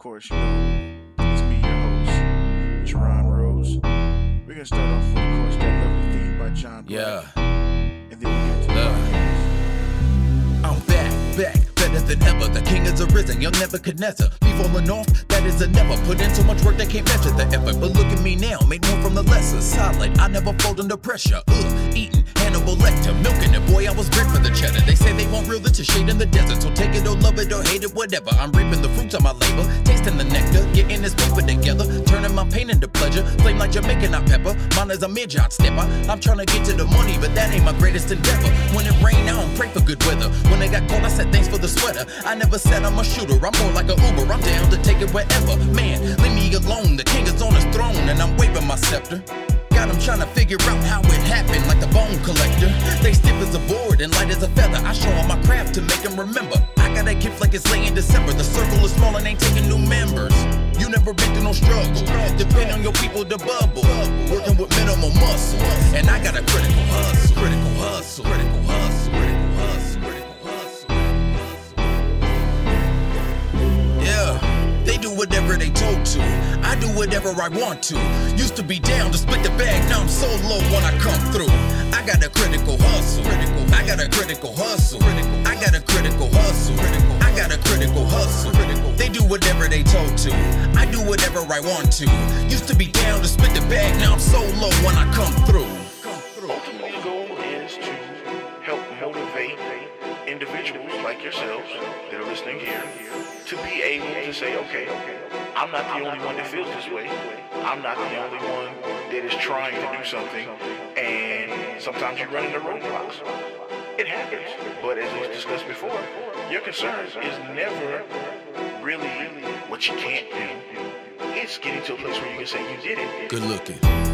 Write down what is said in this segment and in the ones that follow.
course, you know, it's me, your host, Jerron Rose. We're gonna start off with, of course, that lovely theme by John Yeah, and then we'll get to the I'm back, back, better than ever. The king has arisen, young Nebuchadnezzar. Falling off, that is a never. Put in so much work they can't measure the effort. But look at me now, made more from the lesser. Solid, I never fold under pressure. Ugh, eating Hannibal Lecter, milking it. Boy, I was bred for the cheddar. They say they won't reel it to shade in the desert. So take it or love it or hate it, whatever. I'm reaping the fruits of my labor, tasting the nectar, getting this paper together, turning my pain into pleasure. Flame like Jamaican, not pepper. Mine is a midget stepper. I'm trying to get to the money, but that ain't my greatest endeavor. When it rain, I don't pray for good weather. When they got cold, I said thanks for the sweater. I never said I'm a shooter. I'm more like a Uber. I'm down to take it wherever. Man, leave me alone. The king is on his throne, and I'm waving my scepter. Got him trying to figure out how it happened, like the bone collector. They stiff as a board and light as a feather. I show show 'em my craft to make 'em remember. I got a gift like it's late in December. The circle is small and ain't taking new members. You never been through no struggle. Depend on your people to bubble. Working with minimal muscle. And I got a critical hustle. Critical hustle. Critical hustle. They do whatever they told to. I do whatever I want to. Used to be down to split the bag, now I'm so low when I come through. I got a critical hustle. I got a critical hustle. I got a critical hustle. I got a critical hustle. They do whatever they told to. I do whatever I want to. Used to be down to split the bag, now I'm so low when I come through. Ultimately, the individuals like yourselves that are listening here to be able to say, okay, I'm not the only one that feels this way. I'm not the only one that is trying to do something, and sometimes you run into roadblocks. It happens, but as we discussed before, your concern is never really what you can't do. It's getting to a place where you can say you did it. Good looking.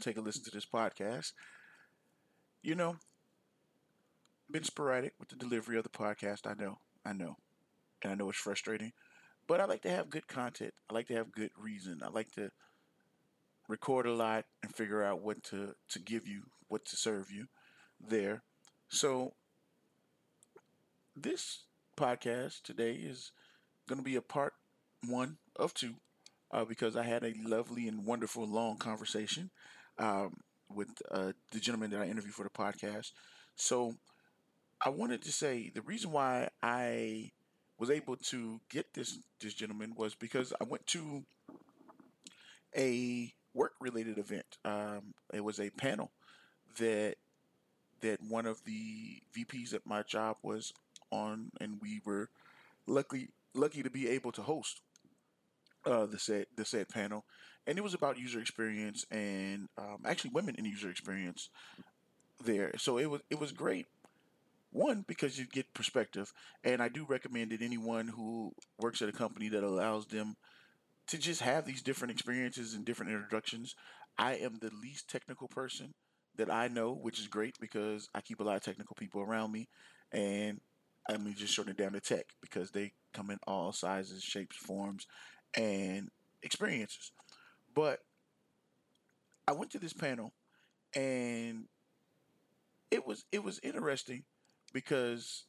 Take a listen to this podcast. You know, been sporadic with the delivery of the podcast. I know, I know, and I know it's frustrating, but I like to have good content. I like to have good reason. I like to record a lot and figure out what to to give you, what to serve you there. So this podcast today is going to be a part one of two uh, because I had a lovely and wonderful long conversation um, with uh, the gentleman that I interviewed for the podcast. So I wanted to say the reason why I was able to get this this gentleman was because I went to a work related event. Um, it was a panel that that one of the VPs at my job was on, and we were lucky lucky to be able to host uh, the said the said panel, and it was about user experience and um, actually women in user experience there. So it was it was great. One because you get perspective, and I do recommend that anyone who works at a company that allows them to just have these different experiences and different introductions. I am the least technical person that I know, which is great because I keep a lot of technical people around me, and I mean just shorten it down to tech because they come in all sizes, shapes, forms, and experiences. But I went to this panel, and it was it was interesting because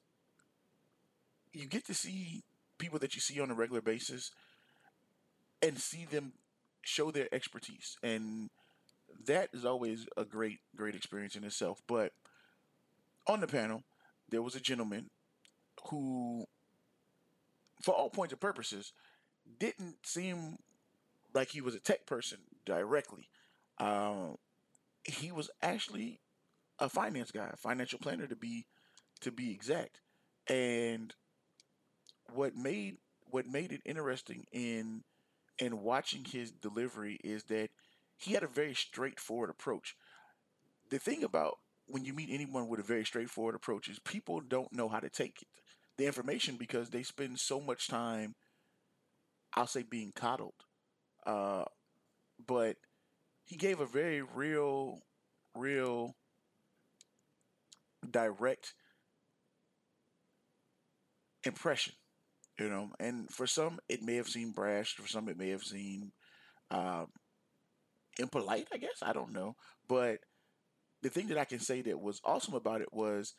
you get to see people that you see on a regular basis and see them show their expertise and that is always a great great experience in itself. But on the panel there was a gentleman who for all points and purposes didn't seem like he was a tech person directly um, he was actually a finance guy financial planner to be to be exact and what made what made it interesting in in watching his delivery is that he had a very straightforward approach. The thing about when you meet anyone with a very straightforward approach is people don't know how to take it, the information because they spend so much time, I'll say, being coddled. Uh, but he gave a very real real direct impression, you know. And for some, it may have seemed brash. For some, it may have seemed um, impolite. I guess I don't know. But the thing that I can say that was awesome about it was,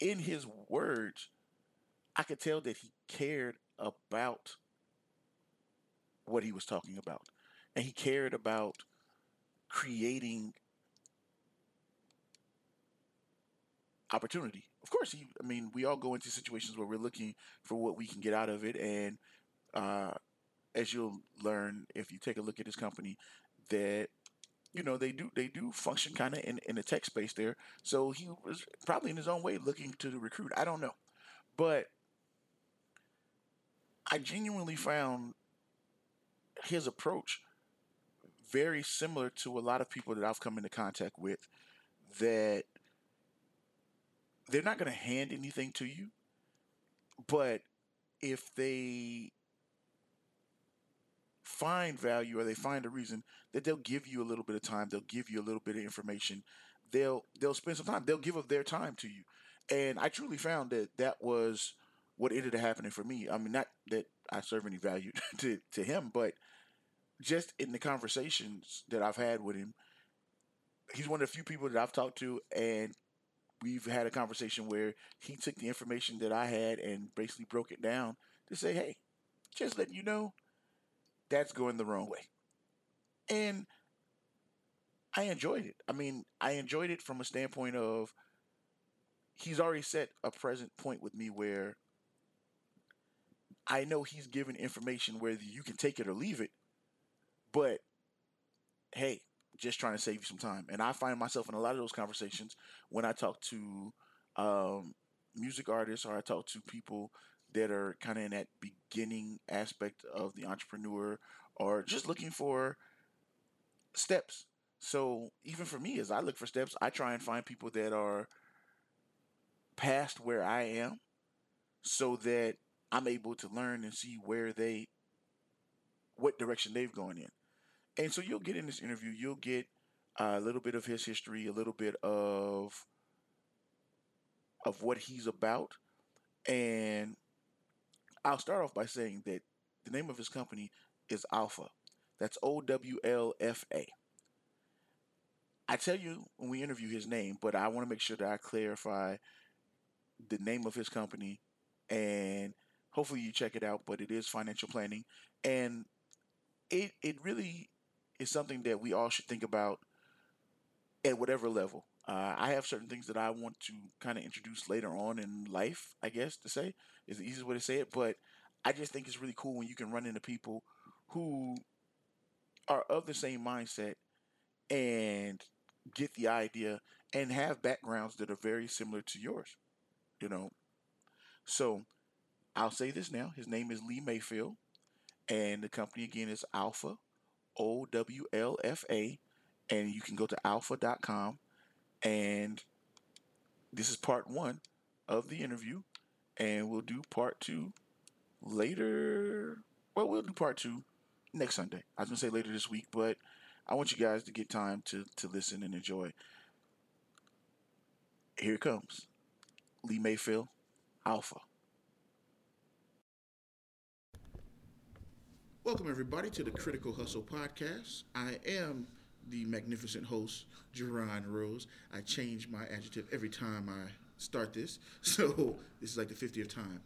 in his words, I could tell that he cared about what he was talking about, and he cared about creating opportunity. Of course, he, I mean, we all go into situations where we're looking for what we can get out of it, and uh, as you'll learn if you take a look at his company, that you know they do they do function kind of in in the tech space there. So he was probably in his own way looking to recruit. I don't know, but I genuinely found his approach very similar to a lot of people that I've come into contact with that they're not going to hand anything to you, but if they find value or they find a reason that they'll give you a little bit of time, they'll give you a little bit of information, they'll they'll spend some time, they'll give up their time to you. And I truly found that that was what ended up happening for me. I mean, not that I serve any value to, to him, but just in the conversations that I've had with him, he's one of the few people that I've talked to, and we've had a conversation where he took the information that I had and basically broke it down to say, hey, just letting you know, that's going the wrong way. And I enjoyed it. I mean, I enjoyed it from a standpoint of he's already set a present point with me where I know he's given information whether you can take it or leave it, but hey, just trying to save you some time. And I find myself in a lot of those conversations when I talk to um, music artists or I talk to people that are kind of in that beginning aspect of the entrepreneur or just looking for steps. So even for me, as I look for steps, I try and find people that are past where I am so that I'm able to learn and see where they, what direction they've gone in. And so you'll get in this interview, you'll get a little bit of his history, a little bit of of what he's about, and I'll start off by saying that the name of his company is Owlfa. That's O W L F A. I tell you when we interview his name, but I want to make sure that I clarify the name of his company and hopefully you check it out, but it is financial planning and it it really is something that we all should think about at whatever level. Uh, I have certain things that I want to kind of introduce later on in life, I guess to say is the easiest way to say it. But I just think it's really cool when you can run into people who are of the same mindset and get the idea and have backgrounds that are very similar to yours. You know, so I'll say this now. His name is Lee Mayfield, and the company again is Owlfa O W L F A, and you can go to owlfa.com. And this is part one of the interview, and we'll do part two later. Well, we'll do part two next Sunday. I was gonna say later this week, but I want you guys to get time to to listen and enjoy. Here it comes, Lee Mayfield, Owlfa. Welcome, everybody, to the Critical Hustle Podcast. I am the magnificent host, Jerron Rose. I change my adjective every time I start this, so this is like the 50th time.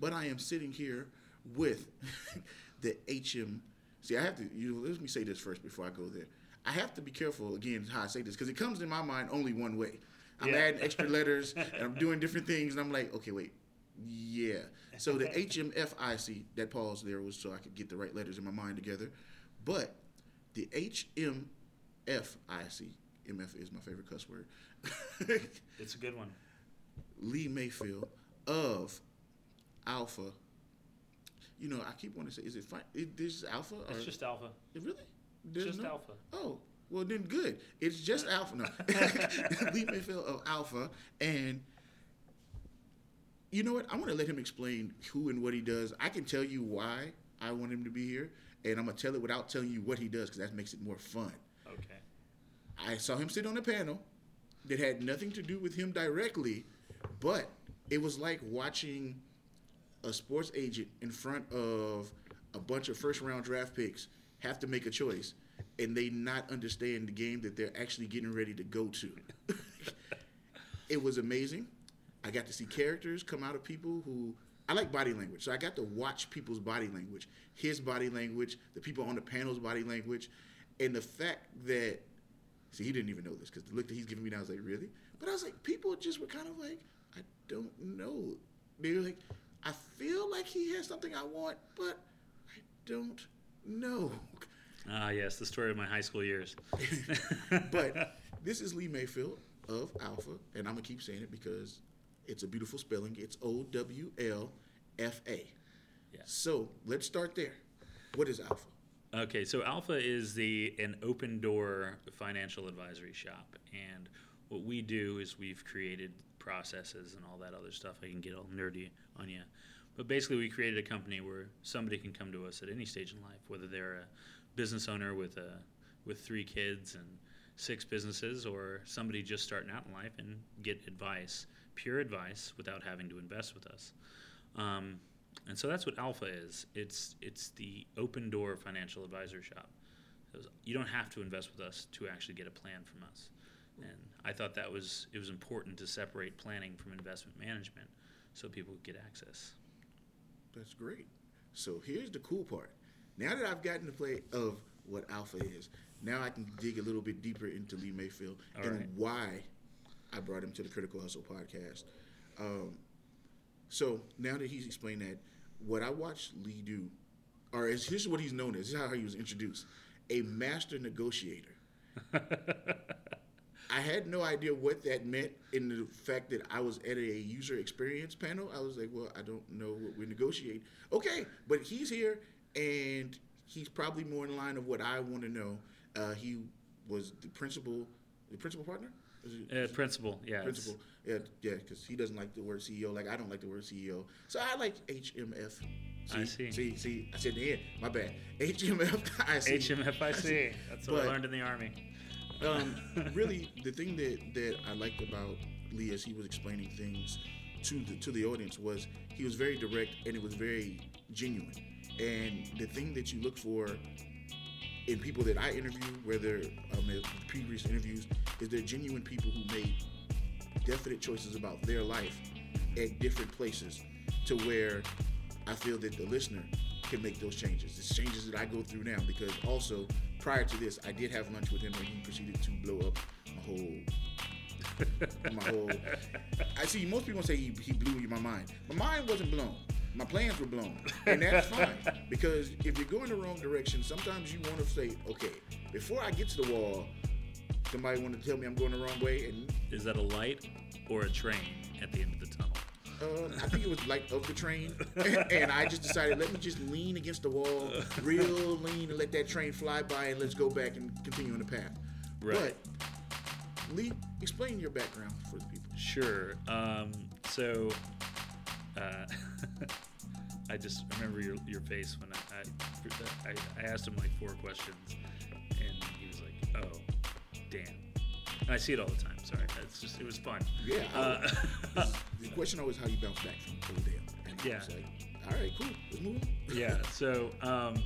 But I am sitting here with the HM. See, I have to, you let me say this first before I go there. I have to be careful, again, how I say this, because it comes in my mind only one way. I'm Yeah. adding extra letters and I'm doing different things, and I'm like, okay, wait, yeah. So the HMFIC, that pause there was so I could get the right letters in my mind together. But the HMFIC, MF is my favorite cuss word. It's a good one. Lee Mayfield of Owlfa. You know, I keep wanting to say, is it fine? It, this is Alpha? Or, It's just alpha. it really? It's There's just no- alpha. Oh, well then good. It's just Alpha. No. Lee Mayfield of Owlfa. And you know what? I want to let him explain who and what he does. I can tell you why I want him to be here. And I'm to tell it without telling you what he does because that makes it more fun. Okay. I saw him sit on a panel that had nothing to do with him directly, but it was like watching a sports agent in front of a bunch of first round draft picks have to make a choice and they not understand the game that they're actually getting ready to go to. it was amazing. I got to see characters come out of people who I like body language. So I got to watch people's body language, his body language, the people on the panel's body language, and the fact that see he didn't even know this because the look that he's giving me now is like really. But I was like, people just were kind of like, I don't know. They were like, I feel like he has something I want, but I don't know. Ah, yes, the story of my high school years. but this is Lee Mayfield of Owlfa, and I'm gonna keep saying it because it's a beautiful spelling. It's O W L F A. Yeah. So let's start there. What is Owlfa? Okay, so Owlfa is the an open door financial advisory shop, and what we do is we've created processes and all that other stuff. I can get all nerdy on you, but basically we created a company where somebody can come to us at any stage in life, whether they're a business owner with a with three kids and six businesses, or somebody just starting out in life and get advice, pure advice, without having to invest with us. Um, and so that's what Owlfa is. It's it's the open door financial advisor shop. You don't have to invest with us to actually get a plan from us. And I thought that was it was important to separate planning from investment management, so people could get access. That's great. So here's the cool part. Now that I've gotten to play of what Owlfa is, now I can dig a little bit deeper into Lee Mayfield All and right. why I brought him to the Critical Hustle podcast. Um, so now that he's explained that, what I watched Lee do, or is here's what he's known as. This is how he was introduced: a master negotiator. I had no idea what that meant in the fact that I was at a user experience panel. I was like, well, I don't know what we negotiate. Okay, but he's here and he's probably more in line of what I want to know. Uh, he was the principal, the principal partner. Uh, principal, yeah. principal. Yeah, yeah, because he doesn't like the word CEO. Like I don't like the word CEO. So I like HMF. I see. See, see, I said the end. My bad. HMF. I see. HMFIC. That's what But- I learned in the army. um, really, the thing that, that I liked about Lee as he was explaining things to the to the audience was he was very direct and it was very genuine. And the thing that you look for in people that I interview, whether um, previous interviews, is they're genuine people who made definite choices about their life at different places to where I feel that the listener can make those changes. It's changes that I go through now because also prior to this, I did have lunch with him and he proceeded to blow up my whole. my whole. I see. Most people say he, he blew my mind. My mind wasn't blown. My plans were blown, and that's fine because if you're going the wrong direction, sometimes you want to say, okay, before I get to the wall, somebody want to tell me I'm going the wrong way, and Is that a light or a train at the end of the tunnel? Um, I think it was light of the train, and I just decided let me just lean against the wall, real lean, and let that train fly by, and let's go back and continue on the path. Right. But Lee, explain your background for the people. Sure. Um, so, uh, I just remember your, your face when I, I, I, asked him like four questions, and he was like, "Oh, damn." And I see it all the time. Sorry, it's just it was fun. Yeah. Uh, the question always how you bounce back from Odell. And I Yeah. like, all right, cool, let's move on. yeah. So, um,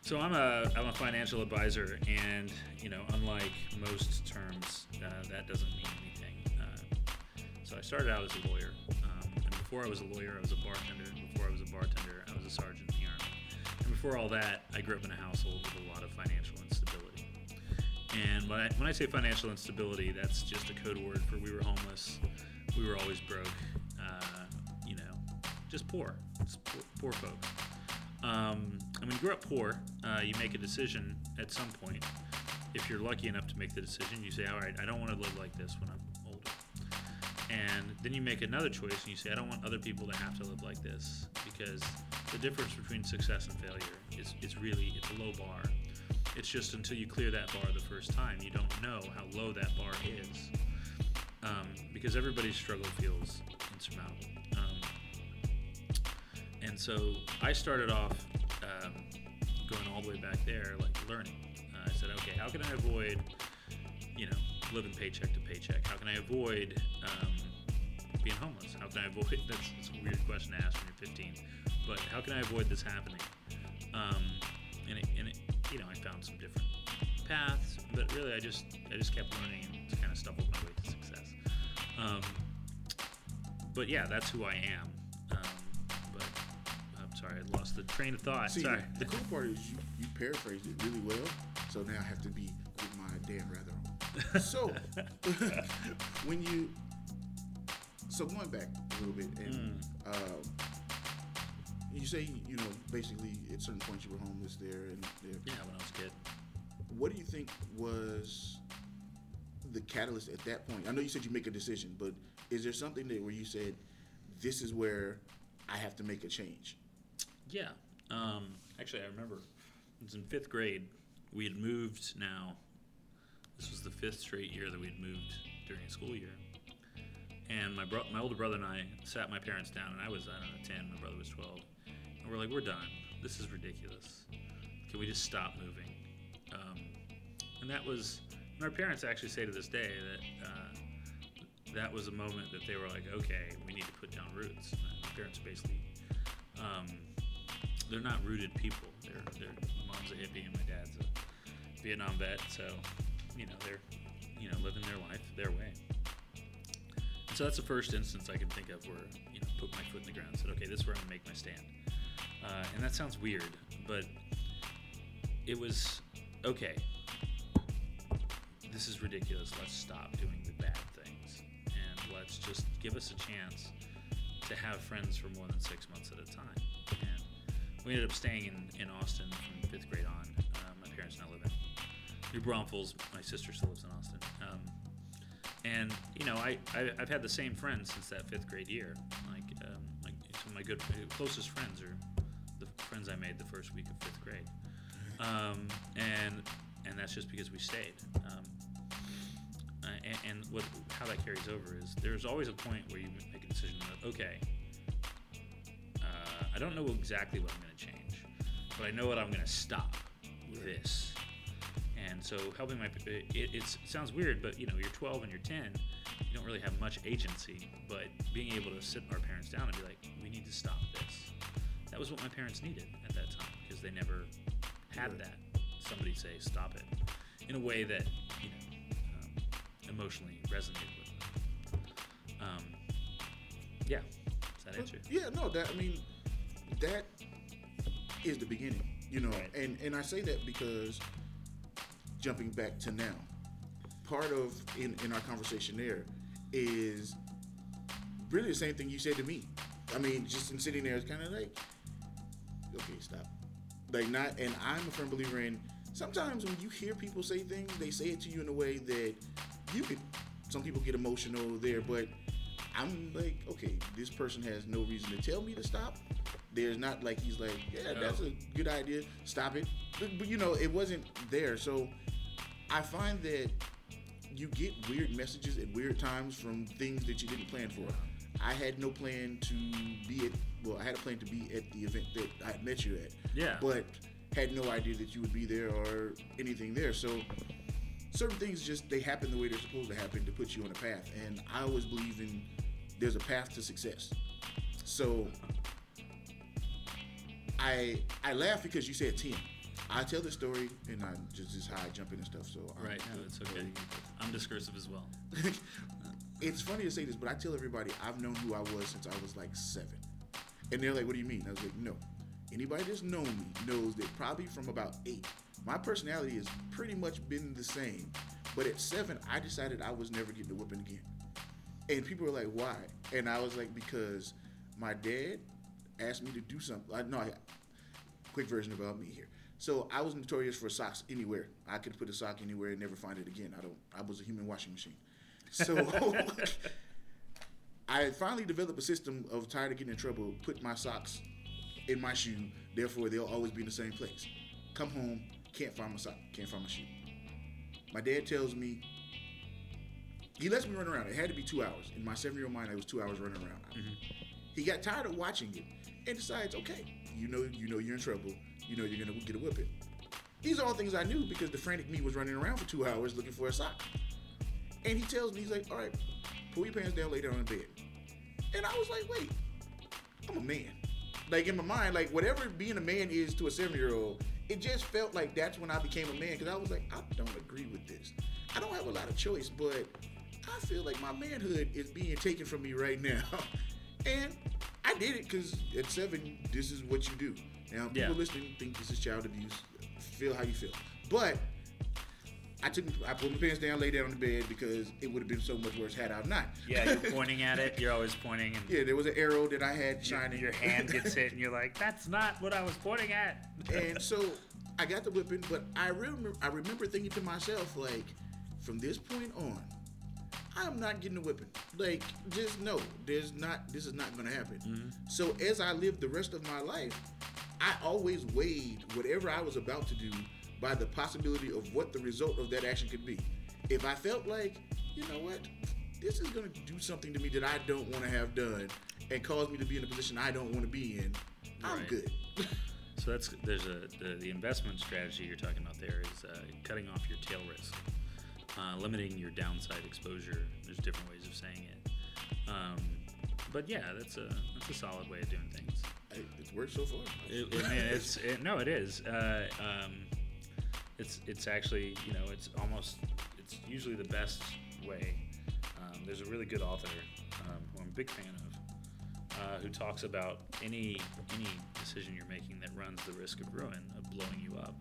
so I'm a I'm a financial advisor, and you know, unlike most terms, uh, that doesn't mean anything. Uh, so I started out as a lawyer, and before I was a lawyer, I was a bartender. Before I was a bartender, I was a sergeant in the army. And before all that, I grew up in a household with a lot of financial instability. And when I, when I say financial instability, that's just a code word for we were homeless, we were always broke, uh, you know, just poor, just poor, poor folks. Um, and when you grow up poor, uh, you make a decision at some point. If you're lucky enough to make the decision, you say, all right, I don't want to live like this when I'm. And then you make another choice and you say, I don't want other people to have to live like this because the difference between success and failure is, is really, it's a low bar. It's just until you clear that bar the first time, you don't know how low that bar is. Um, because everybody's struggle feels insurmountable. Um, and so I started off um, going all the way back there, like learning. Uh, I said, okay, how can I avoid, you know, living paycheck to paycheck? How can I avoid um, being homeless? How can I avoid? That's, that's a weird question to ask when you're 15, but how can I avoid this happening? Um, and it, and it, you know, I found some different paths, but really, I just I just kept learning and kind of stumbled my way to success. Um, but yeah, that's who I am. Um, but I'm sorry, I lost the train of thought. See, sorry. the cool part is you, you paraphrased it really well. So now I have to be with my Dan Rather. So when you so going back a little bit and Hmm. um, you say you know basically at certain points you were homeless there and there. yeah, when I was a kid. What do you think was the catalyst at that point? I know you said you make a decision, but is there something that where you said this is where I have to make a change? Yeah. Um, actually, I remember it was in fifth grade. We had moved now. This was the fifth straight year that we had moved during a school year. And my bro- my older brother and I sat my parents down, and I was, I don't know, 10, my brother was 12. And we're like, we're done. This is ridiculous. Can we just stop moving? Um, and that was, and our parents actually say to this day that uh, that was a moment that they were like, okay, we need to put down roots. My parents basically um, they're not rooted people. They're, they're my mom's a hippie and my dad's a Vietnam vet, so you know they're you know living their life their way. So that's the first instance I can think of where you know put my foot in the ground and said, okay, this is where I'm gonna make my stand. Uh, and that sounds weird, but it was okay. This is ridiculous. Let's stop doing the bad things and let's just give us a chance to have friends for more than six months at a time. And we ended up staying in, in Austin from fifth grade on. Uh, my parents now live in New Braunfels. My sister still lives in Austin. Um, and you know, I, I I've had the same friends since that fifth grade year. Like, um, like some of my good closest friends are the friends I made the first week of fifth grade. Um, and and that's just because we stayed. Um, uh, and, and what how that carries over is there's always a point where you make a decision that okay, uh, I don't know exactly what I'm going to change, but I know what I'm going to stop this. And so helping my it, it's, it sounds weird, but you know you're 12 and you're 10, you don't really have much agency. But being able to sit our parents down and be like, we need to stop this. That was what my parents needed at that time because they never had that. Somebody say stop it in a way that you know um, emotionally resonated with them. Um, yeah, does that answer? Yeah, no, that I mean, that is the beginning, you know, Right. and and I say that because jumping back to now, part of in in our conversation there is really the same thing you said to me. I mean, just in sitting there, it's kind of like, okay, stop, like not. And I'm a firm believer in sometimes when you hear people say things, they say it to you in a way that you could. Some people get emotional there, but I'm like, okay, this person has no reason to tell me to stop. There's not like he's like, yeah, that's a good idea, stop it. But, but you know, it wasn't there. So I find that you get weird messages at weird times from things that you didn't plan for. I had no plan to be at, well, I had a plan to be at the event that I had met you at. Yeah. But had no idea that you would be there or anything there. So certain things just they happen the way they're supposed to happen to put you on a path. And I always believe in there's a path to success. So I I laugh because you said ten. I tell the story and I just is how I jump in and stuff. So I'm- Right. No, it's okay. I'm discursive as well. it's funny to say this, but I tell everybody I've known who I was since I was like seven. And they're like, what do you mean? I was like, no. Anybody that's known me knows that probably from about eight, my personality has pretty much been the same. But at seven, I decided I was never getting a whipping again. And people were like, why? And I was like, because my dad asked me to do something. I, no, I, quick version about me here. So I was notorious for socks anywhere. I could put a sock anywhere and never find it again. I don't. I was a human washing machine. So I finally developed a system of tired of getting in trouble. Put my socks in my shoe. Therefore, they'll always be in the same place. Come home, can't find my sock, can't find my shoe. My dad tells me he lets me run around. It had to be two hours. In my seven-year-old mind, it was two hours running around. Mm-hmm. He got tired of watching it and decides, okay, you know, you know, you're in trouble. You know, you're gonna get a whipping. These are all things I knew because the frantic me was running around for two hours looking for a sock. And he tells me, he's like, all right, pull your pants down, lay down in bed. And I was like, wait, I'm a man. Like in my mind, like whatever being a man is to a seven year old, it just felt like that's when I became a man because I was like, I don't agree with this. I don't have a lot of choice, but I feel like my manhood is being taken from me right now. and I did it because at seven, this is what you do. Now, people Yeah. listening think this is child abuse. Feel how you feel. But I took, I put my pants down, lay down on the bed because it would have been so much worse had I not. Yeah, you're pointing at it. You're always pointing, and yeah, there was an arrow that I had shining. your hand gets hit, and you're like, "That's not what I was pointing at." and so I got the whipping, but I remember I remember thinking to myself like, from this point on, I'm not getting a whipping. Like, just no, there's not. This is not going to happen. Mm-hmm. So as I lived the rest of my life, I always weighed whatever I was about to do by the possibility of what the result of that action could be. If I felt like, you know what, this is going to do something to me that I don't want to have done and cause me to be in a position I don't want to be in, I'm Right. good. So that's there's a the, the investment strategy you're talking about there is uh, cutting off your tail risk, uh, limiting your downside exposure. There's different ways of saying it, um, but yeah, that's a that's a solid way of doing things. It's worked so far. It, I mean, it's it, no, it is. Uh, um, it's it's actually you know it's almost it's usually the best way. Um, there's a really good author um, who I'm a big fan of, uh, who talks about any any decision you're making that runs the risk of ruin of blowing you up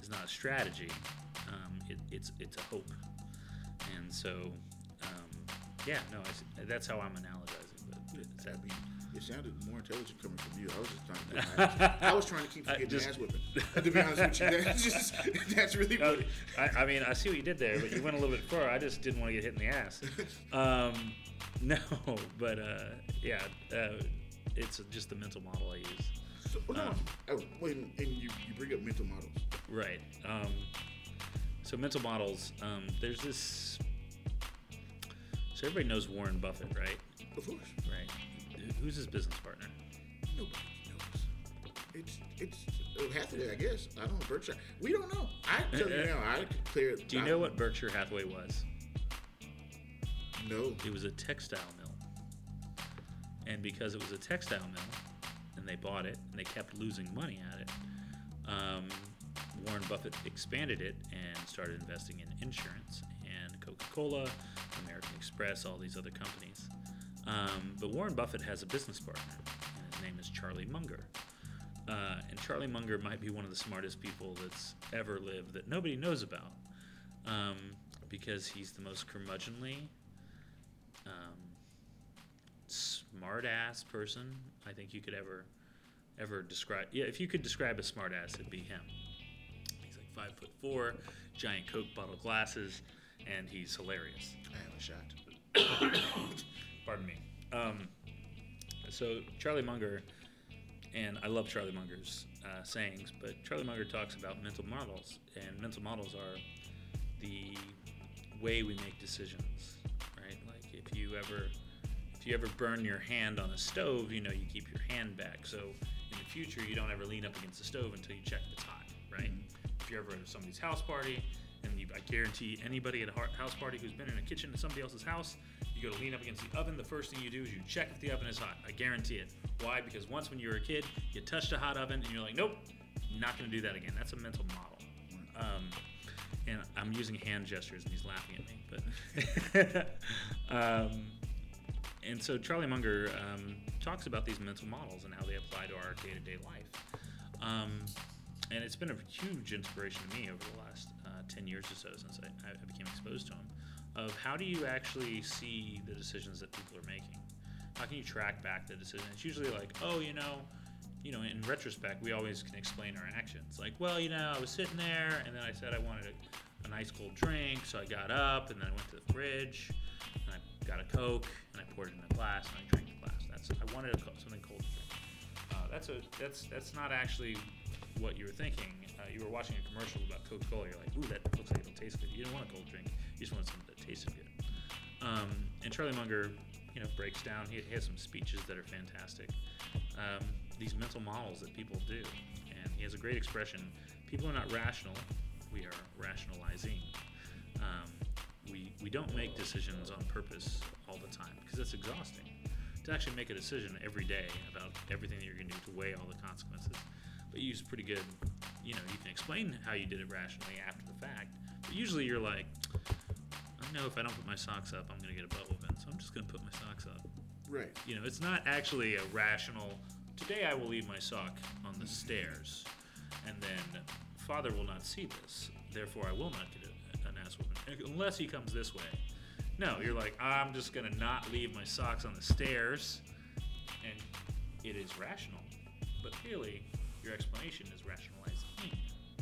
is not a strategy. Um, it, it's it's a hope, and so um, yeah, no, that's how I'm analogizing. But it's that, it sounded more intelligent coming from you. I was just trying to. Get I was trying to keep getting just- ass whipping. To be honest with you, that's just that's really No. I, I mean, I see what you did there, but you went a little bit far. I just didn't want to get hit in the ass. Um, no, but uh, yeah, uh, it's just the mental model I use. So, hold on. um, oh, wait, and you you bring up mental models. Right. Um, so mental models. Um, there's this. So everybody knows Warren Buffett, right? Of course, Right. Who- Who's his business partner? nobody knows. It's it's uh, Hathaway, I guess. I don't know Berkshire. We don't know. I tell you now, I could clear it. Do you I- know what Berkshire Hathaway was? No. It was a textile mill. And because it was a textile mill, and they bought it, and they kept losing money at it, um, Warren Buffett expanded it and started investing in insurance and Coca Cola, American Express, all these other companies. Um, but Warren Buffett has a business partner, and his name is Charlie Munger. Uh, and Charlie Munger might be one of the smartest people that's ever lived that nobody knows about um, because he's the most curmudgeonly, um, smart ass person I think you could ever ever describe. Yeah, if you could describe a smart ass, it'd be him. He's like five foot four, giant Coke bottle glasses, and he's hilarious. I have a shot. Pardon me. Um, so Charlie Munger, and I love Charlie Munger's uh, sayings, but Charlie Munger talks about mental models, and mental models are the way we make decisions, right? Like if you ever if you ever burn your hand on a stove, you know you keep your hand back. So in the future, you don't ever lean up against the stove until you check it's hot, right? If you're ever at somebody's house party, and you, I guarantee anybody at a house party who's been in a kitchen at somebody else's house, you go to lean up against the oven. The first thing you do is you check if the oven is hot. I guarantee it. Why? Because once when you were a kid, you touched a hot oven and you're like, nope, not going to do that again. That's a mental model. Um, and I'm using hand gestures and he's laughing at me. But um, and so Charlie Munger um, talks about these mental models and how they apply to our day-to-day life. Um, and it's been a huge inspiration to me over the last uh, 10 years or so since I, I became exposed to them, of how do you actually see the decisions that people are making? How can you track back the decision? It's usually like oh you know you know in retrospect we always can explain our actions. Like well you know i was sitting there and then i said i wanted a, a nice cold drink so i got up and then i went to the fridge and i got a coke and i poured it in a glass and i drank the glass. That's i wanted a, something cold. To drink uh, that's a that's that's not actually what you were thinking. Uh, you were watching a commercial about Coca-Cola. You're like, "Ooh, that looks like it'll taste good." You don't want a cold drink. You just want something that tasted good. Um, and Charlie Munger, you know, breaks down. He, he has some speeches that are fantastic. Um, these mental models that people do, and he has a great expression. People are not rational. We are rationalizing. Um, we we we don't make decisions on purpose all the time because it's exhausting to actually make a decision every day about everything that you're going to do to weigh all the consequences. But you use pretty good, you know, you can explain how you did it rationally after the fact. But usually you're like, I know if I don't put my socks up, I'm going to get a butt whooping, so I'm just going to put my socks up. Right. You know, it's not actually a rational. Today I will leave my sock on the mm-hmm. stairs, and then father will not see this. Therefore, I will not get a, an ass whooping unless he comes this way. No, you're like, I'm just gonna not leave my socks on the stairs, and it is rational. But really, your explanation is rationalizing.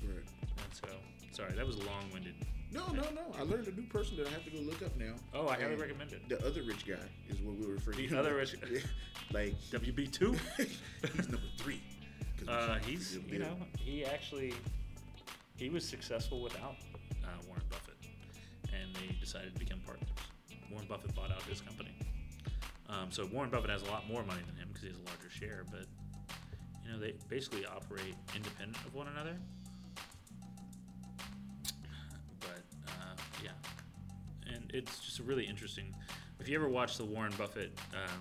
Right. And so, sorry, that was long-winded. No, no, no. I learned a new person that I have to go look up now. Oh, I highly recommend it. The other rich guy is what we were referring The to. The other rich- like WB two. he's number three. Uh, he's, you know, he actually, he was successful without uh, Warren Buffett, and they decided to become partners. Warren Buffett bought out his company, um, so Warren Buffett has a lot more money than him because he has a larger share. But you know, they basically operate independent of one another. But uh, yeah, and it's just a really interesting. If you ever watch the Warren Buffett, um,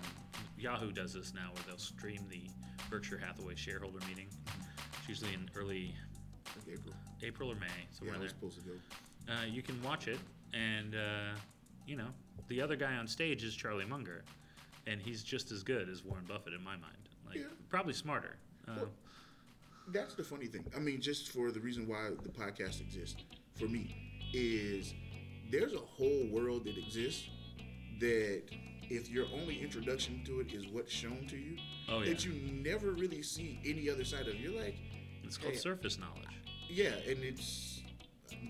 Yahoo does this now, where they'll stream the Berkshire Hathaway shareholder meeting. It's usually in early Like April. April or May, Yeah, somewhere was there. supposed to go. Uh, you can watch it, and uh, you know the other guy on stage is Charlie Munger, and he's just as good as Warren Buffett in my mind. Like Yeah. probably smarter. Uh, Well, That's the funny thing. I mean, just for the reason why the podcast exists for me is there's a whole world that exists that if your only introduction to it is what's shown to you, Oh, yeah. that you never really see any other side of. You're like, it's called hey, surface knowledge. yeah, and it's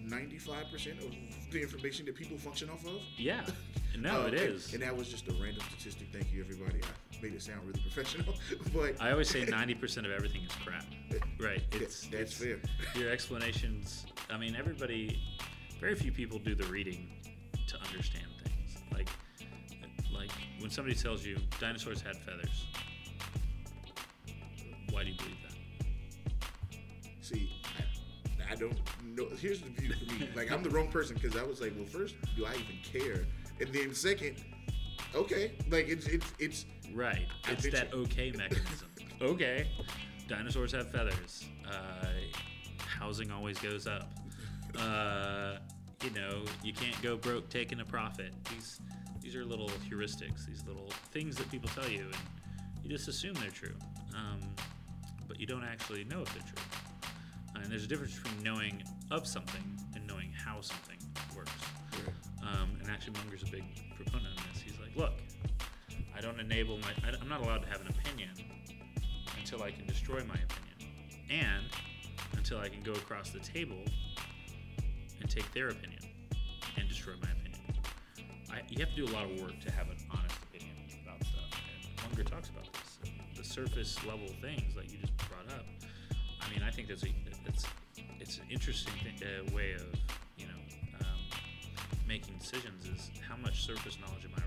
95% of the information that people function off of. Yeah, no, Uh, it and- And, that was just a random statistic. Thank you, everybody. I made it sound really professional, but I always say ninety percent of everything is crap. Right? It's that's it's- fair. Your explanations. I mean, everybody. Very few people do the reading to understand things. Like, like when somebody tells you dinosaurs had feathers. Why do you believe that? See, I, I don't know. Here's the view for me. Like, I'm the wrong person because I was like, well, first, do I even care? And then second, okay, like it's it's it's Right. It's that you- okay mechanism. okay. Dinosaurs have feathers. Uh, housing always goes up. Uh, you know, you can't go broke taking a profit. These these are little heuristics. These little things that people tell you, and you just assume they're true. Um, but you don't actually know if they're true. And there's a difference between knowing of something and knowing how something works. Um, and actually, Munger's a big proponent of this. He's like, look, I don't enable my. I'm not allowed to have an opinion until I can destroy my opinion, and until I can go across the table and take their opinion and destroy my opinion. I, you have to do a lot of work to have an honest opinion about stuff. And Munger talks about this. The surface level things that you just brought up. I mean, I think that's a it's it's an interesting uh, way of you know um, making decisions. Is how much surface knowledge am I?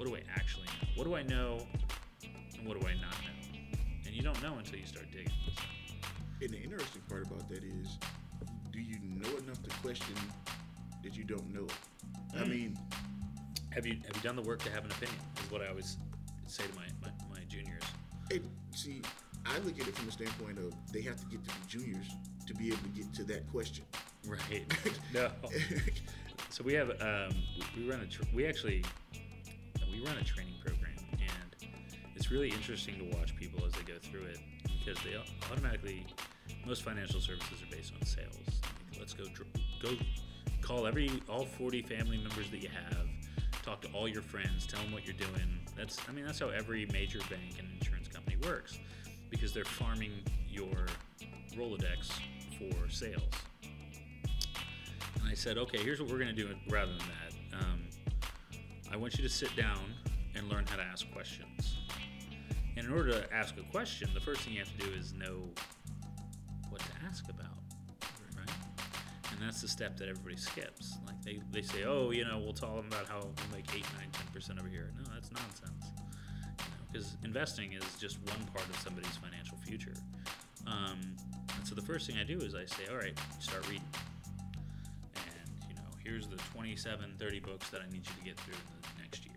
What do I actually know? What do I know, and what do I not know? And you don't know until you start digging. and the interesting part about that is, do you know enough to question that you don't know? it? I mean, Have you have you done the work to have an opinion? Is what I always say to my my, my juniors. it, see, I look at it from the standpoint of they have to get to be juniors to be able to get to that question. Right. no. So we have um, we, we run a tr- we actually we run a training program and it's really interesting to watch people as they go through it because they automatically most financial services are based on sales. Let's go go call every all 40 family members that you have, talk to all your friends, tell them what you're doing. That's I mean that's how every major bank and insurance company works because they're farming your Rolodex for sales. And I said, okay, here's what we're going to do rather than that. I want you to sit down and learn how to ask questions. And in order to ask a question, the first thing you have to do is know what to ask about, right? And that's the step that everybody skips. Like they, they say, oh, you know, we'll tell them about how we'll make 8, 9, 10% over here. No, that's nonsense. Because investing is just one part of somebody's financial future. Um, and so the first thing I do is I say, all right, start reading you know here's the 27, 30 books that I need you to get through in the next year.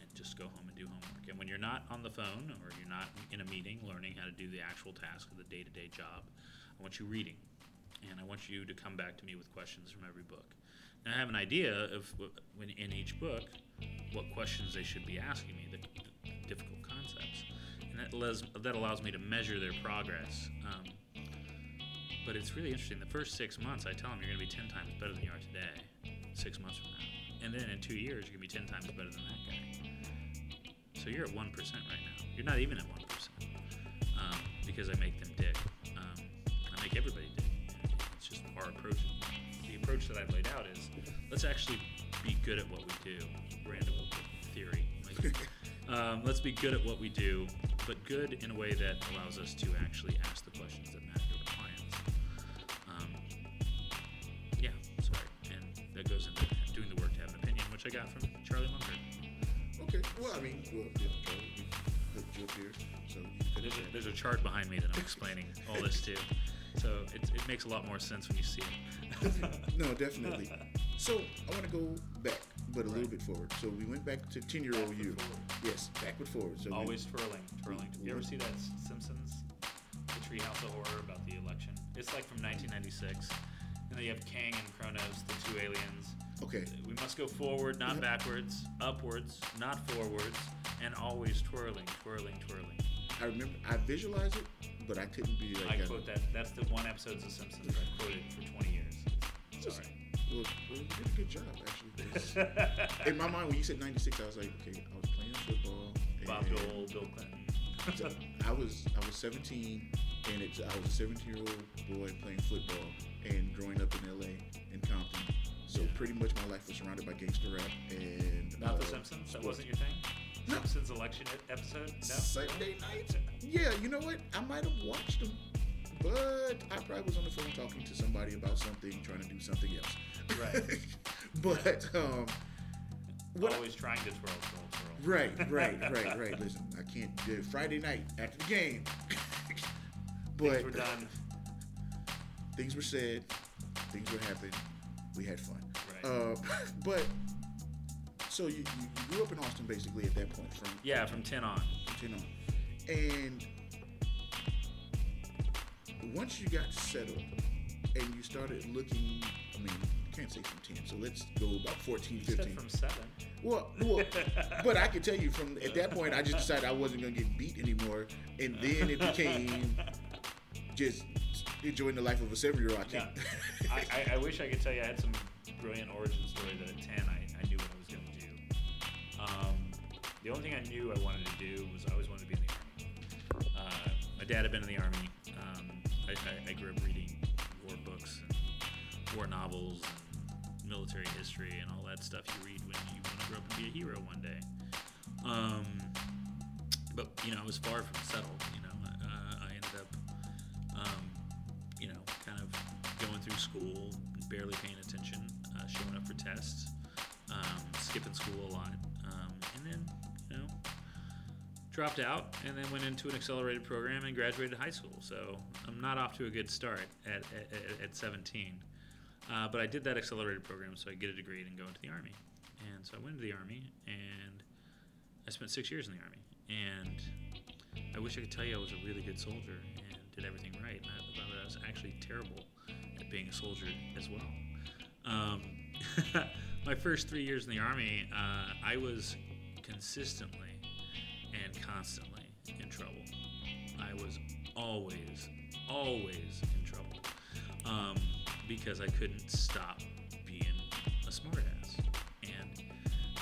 And just go home and do homework. And when you're not on the phone or you're not in a meeting learning how to do the actual task of the day to day job, I want you reading. And I want you to come back to me with questions from every book. Now, I have an idea of when in each book what questions they should be asking me, the, the difficult concepts. And that, allows, that allows me to measure their progress. Um, but it's really interesting. The first six months, I tell them you're going to be 10 times better than you are today, six months from now. And then in two years, you're going to be 10 times better than that guy. So you're at 1% right now. You're not even at 1% um, because I make them dig. Um, I make everybody dig. It's just our approach. The approach that I've laid out is let's actually be good at what we do. Random theory. Like, um, let's be good at what we do, but good in a way that allows us to actually ask the questions that an opinion, which I got from Charlie Munger. Okay. Well, I mean, well, yeah, Charlie, we hooked you up here, so you can There's a, there's a chart behind me that I'm explaining all this to. So it, it makes a lot more sense when you see it. no, definitely. So I want to go back, but a little bit forward. So we went back to ten-year-old you. Yes, backward forward. So we- Always twirling, twirling. You ever see that Simpsons, the Treehouse of Horror about the election? It's like from 1996, and then you have Kang and Kronos, the two aliens. Okay. We must go forward, not backwards, upwards, not forwards, and always twirling, twirling, twirling. I remember I visualized it, but I couldn't be like. I quote that. That's the one episode of The Simpsons I've quoted for 20 years. Sorry. Well, well, you did a good job actually. In my mind, when you said '96, I was like, okay, I was playing football. Bob Dole, Bill Clinton. I was I was 17, and it's I was a 17 year old boy playing football and growing up in LA in Compton. So pretty much my life was surrounded by gangster rap and Not The uh, Simpsons? That wasn't your thing? No. Simpsons election episode? No? Sunday night. Yeah, you know what? I might have watched them, but I probably was on the phone talking to somebody about something, trying to do something else. Right. but um, what I- Always trying to twirl, twirl, twirl. Right, right, right, right. Listen, I can't do it Friday night after the game. but Things were done. things were said, things were happening. We had fun. Right. Uh, but so you, you, grew up in Austin basically at that point from Yeah, from 10 on. from 10 on. And once you got settled and you started looking, I mean, can't say from 10, so let's go about 14, You 15. said from 7. Well, well, but I can tell you from at that point, I just decided I wasn't gonna get beat anymore, and then it became just enjoying the life of a seven-year-old. I Yeah. I, I, I wish I could tell you I had some brilliant origin story that at 10 I, I knew what I was going to do. Um, the only thing I knew I wanted to do was I always wanted to be in the Army. Uh, my dad had been in the Army. Um, I, I, grew up reading war books and war novels military history and all that stuff you read when you want to grow up and be a hero one day. Um, but, you know, I was far from settled. You know, school, barely paying attention, uh, showing up for tests, um, skipping school a lot, um, and then, you know, dropped out and then went into an accelerated program and graduated high school. So I'm not off to a good start at, at, at- at 17. Uh, but I did that accelerated program so I get a degree and go into the Army. And so I went into the Army and I spent six years in the Army. And I wish I could tell you I was a really good soldier and did everything right. But I was actually terrible being a soldier as well. Um, my first three years in the Army, uh, I was consistently and constantly in trouble. I was always, always in trouble um, because I couldn't stop being a smartass. And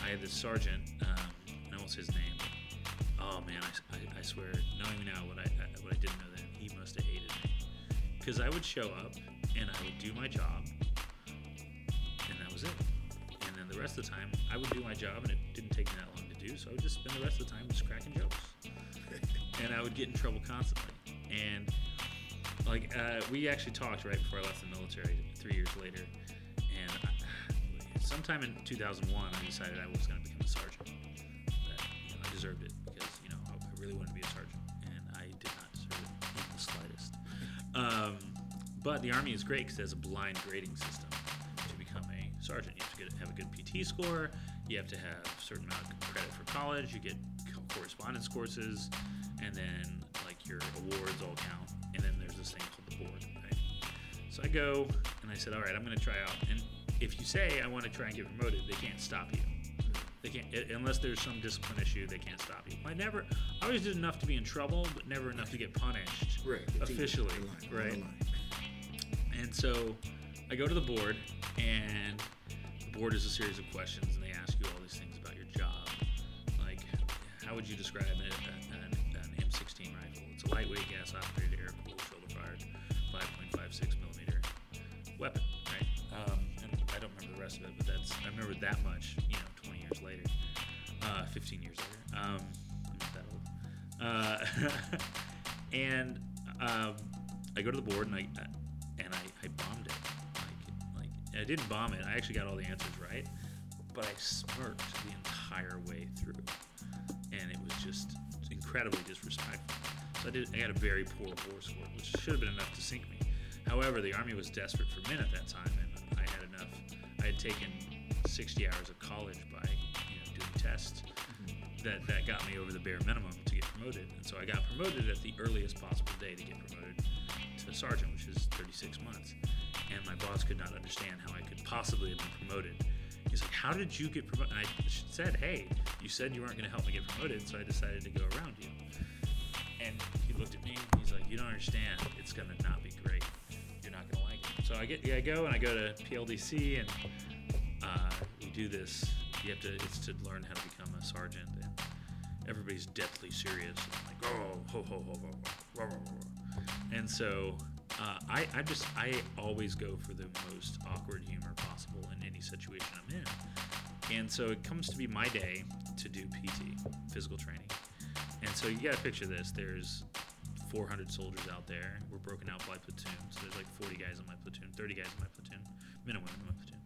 I had this sergeant, um, I won't say his name, Oh man, I, I, I swear, knowing now what I I- what I didn't know then, he must have hated me. Because I would show up and I would do my job, and that was it. And then the rest of the time, I would do my job, and it didn't take me that long to do. So I would just spend the rest of the time just cracking jokes, and I would get in trouble constantly. And like uh, we actually talked right before I left the military, three years later, and I, sometime in 2001, I decided I was going to become a sergeant that you know, I deserved it because you know I, I really wanted to be a sergeant, and I did not deserve it in the slightest. Um, but the army is great because it has a blind grading system to become a sergeant. You have to get, have a good PT score. You have to have a certain amount of credit for college. You get correspondence courses, and then like your awards all count. And then there's this thing called the board. Right? So I go and I said, all right, I'm going to try out. And if you say I want to try and get promoted, they can't stop you. They can't unless there's some discipline issue. They can't stop you. I never. I always did enough to be in trouble, but never enough to get punished Right. officially. line, Right. And so I go to the board, and the board is a series of questions, and they ask you all these things about your job. Like, how would you describe an, an, an M16 rifle? It's a lightweight gas operated, air cooled, shoulder fired, 5.56 millimeter weapon, right? Um, and I don't remember the rest of it, but that's I remember that much, you know, 20 years later, uh, 15 years later. Um, that old. Uh, and um, I go to the board and I and I, I bombed it. Like, like I didn't bomb it. I actually got all the answers right, but I smirked the entire way through, and it was just incredibly disrespectful. So I did. I got a very poor bore score, which should have been enough to sink me. However, the army was desperate for men at that time, and I had enough. I had taken 60 hours of college by you know doing tests that that got me over the bare minimum to get promoted. And so I got promoted at the earliest possible day to get promoted to sergeant, which is 36 months. And my boss could not understand how I could possibly have been promoted. He's like, "How did you get promoted?" And I said, "Hey, you said you weren't going to help me get promoted, so I decided to go around you." And he looked at me. and He's like, "You don't understand. It's going to not be great. You're not going to like it." So I get, yeah, I go and I go to PLDC and uh, we do this. You have to. It's to learn how to become a sergeant, and everybody's deathly serious. And like, oh, ho, ho, ho, ho, ho, rah, rah, rah. And so uh, I, I just, I always go for the most awkward humor possible in any situation I'm in. And so it comes to be my day to do PT, physical training. And so you got to picture this. There's 400 soldiers out there. We're broken out by platoons. There's like 40 guys in my platoon, 30 guys in my platoon, men and women in my platoon.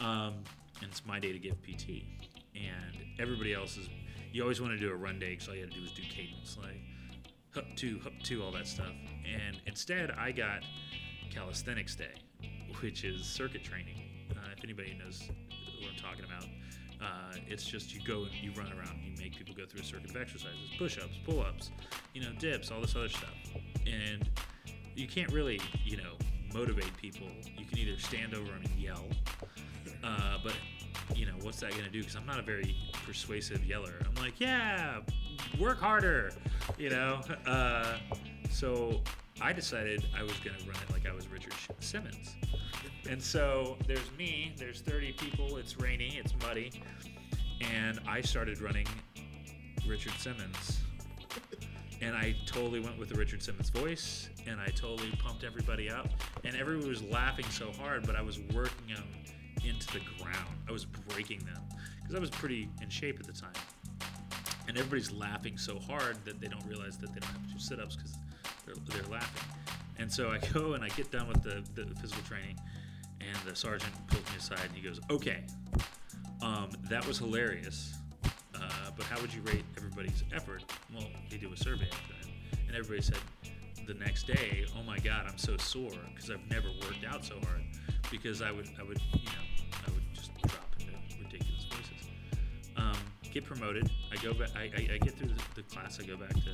Um, and it's my day to give PT. And everybody else is, you always want to do a run day because all you had to do was do cadence, like hup two, hup two, all that stuff. And instead, I got calisthenics day, which is circuit training. Uh, if anybody knows what I'm talking about, uh, it's just you go and you run around, you make people go through a circuit of exercises, push-ups, pull-ups, you know, dips, all this other stuff. And you can't really, you know, motivate people. You can either stand over them and yell, uh, but you know, what's that going to do? Because I'm not a very persuasive yeller. I'm like, yeah, work harder, you know. Uh, so I decided I was going to run it like I was Richard Simmons. And so there's me, there's 30 people, it's rainy, it's muddy, and I started running Richard Simmons. And I totally went with the Richard Simmons voice, and I totally pumped everybody up. And everyone was laughing so hard, but I was working them into the ground. I was breaking them because I was pretty in shape at the time. And everybody's laughing so hard that they don't realize that they don't have to do sit ups because they're, they're laughing. And so I go and I get done with the, the physical training, and the sergeant pulls me aside and he goes, Okay, um, that was hilarious. Uh, but how would you rate everybody's effort? Well, they do a survey after that, and everybody said the next day, "Oh my God, I'm so sore because I've never worked out so hard." Because I would, I would, you know, I would just drop into ridiculous voices. Um, get promoted. I go back. I, I, I get through the, the class. I go back to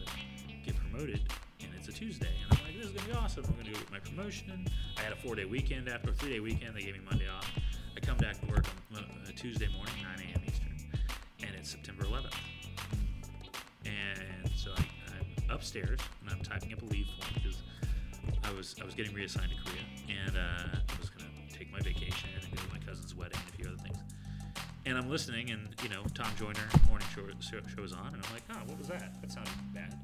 get promoted, and it's a Tuesday, and I'm like, "This is gonna be awesome. I'm gonna go get my promotion." I had a four-day weekend after a three-day weekend. They gave me Monday off. I come back to work on uh, Tuesday morning, 9 a.m. Eastern, and it's September 11th. And so I, I'm upstairs and I'm typing up a leave form because I was I was getting reassigned to Korea and uh, I was gonna take my vacation and go to my cousin's wedding and a few other things. And I'm listening, and you know Tom Joyner morning show, show shows on, and I'm like, oh, what was that? That sounded bad.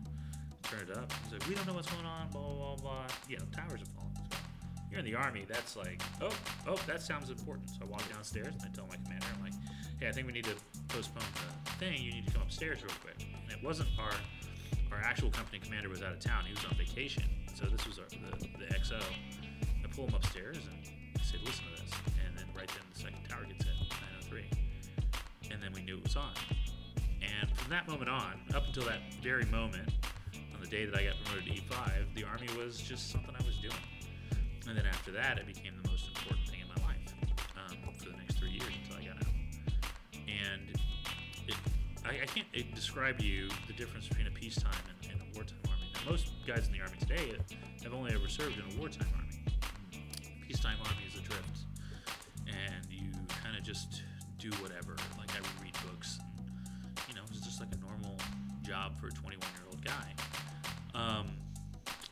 Turn it up. He's like, we don't know what's going on. Blah blah blah. You know, towers are falling. So you're in the army. That's like, oh oh, that sounds important. So I walk downstairs and I tell my commander, I'm like, hey, I think we need to postpone the thing. You need to come upstairs real quick. And it wasn't our our actual company commander was out of town. He was on vacation. So this was our, the the XO. I pull him upstairs and I said, listen then we knew it was on. And from that moment on, up until that very moment, on the day that I got promoted to E5, the Army was just something I was doing. And then after that, it became the most important thing in my life um, for the next three years until I got out. And it, I, I, can't it, describe you the difference between a peacetime and, and a wartime Army. Now, most guys in the Army today have only ever served in a wartime Army. Peacetime Army is adrift, and you kind of just do whatever. Like I job for a 21 year old guy. Um,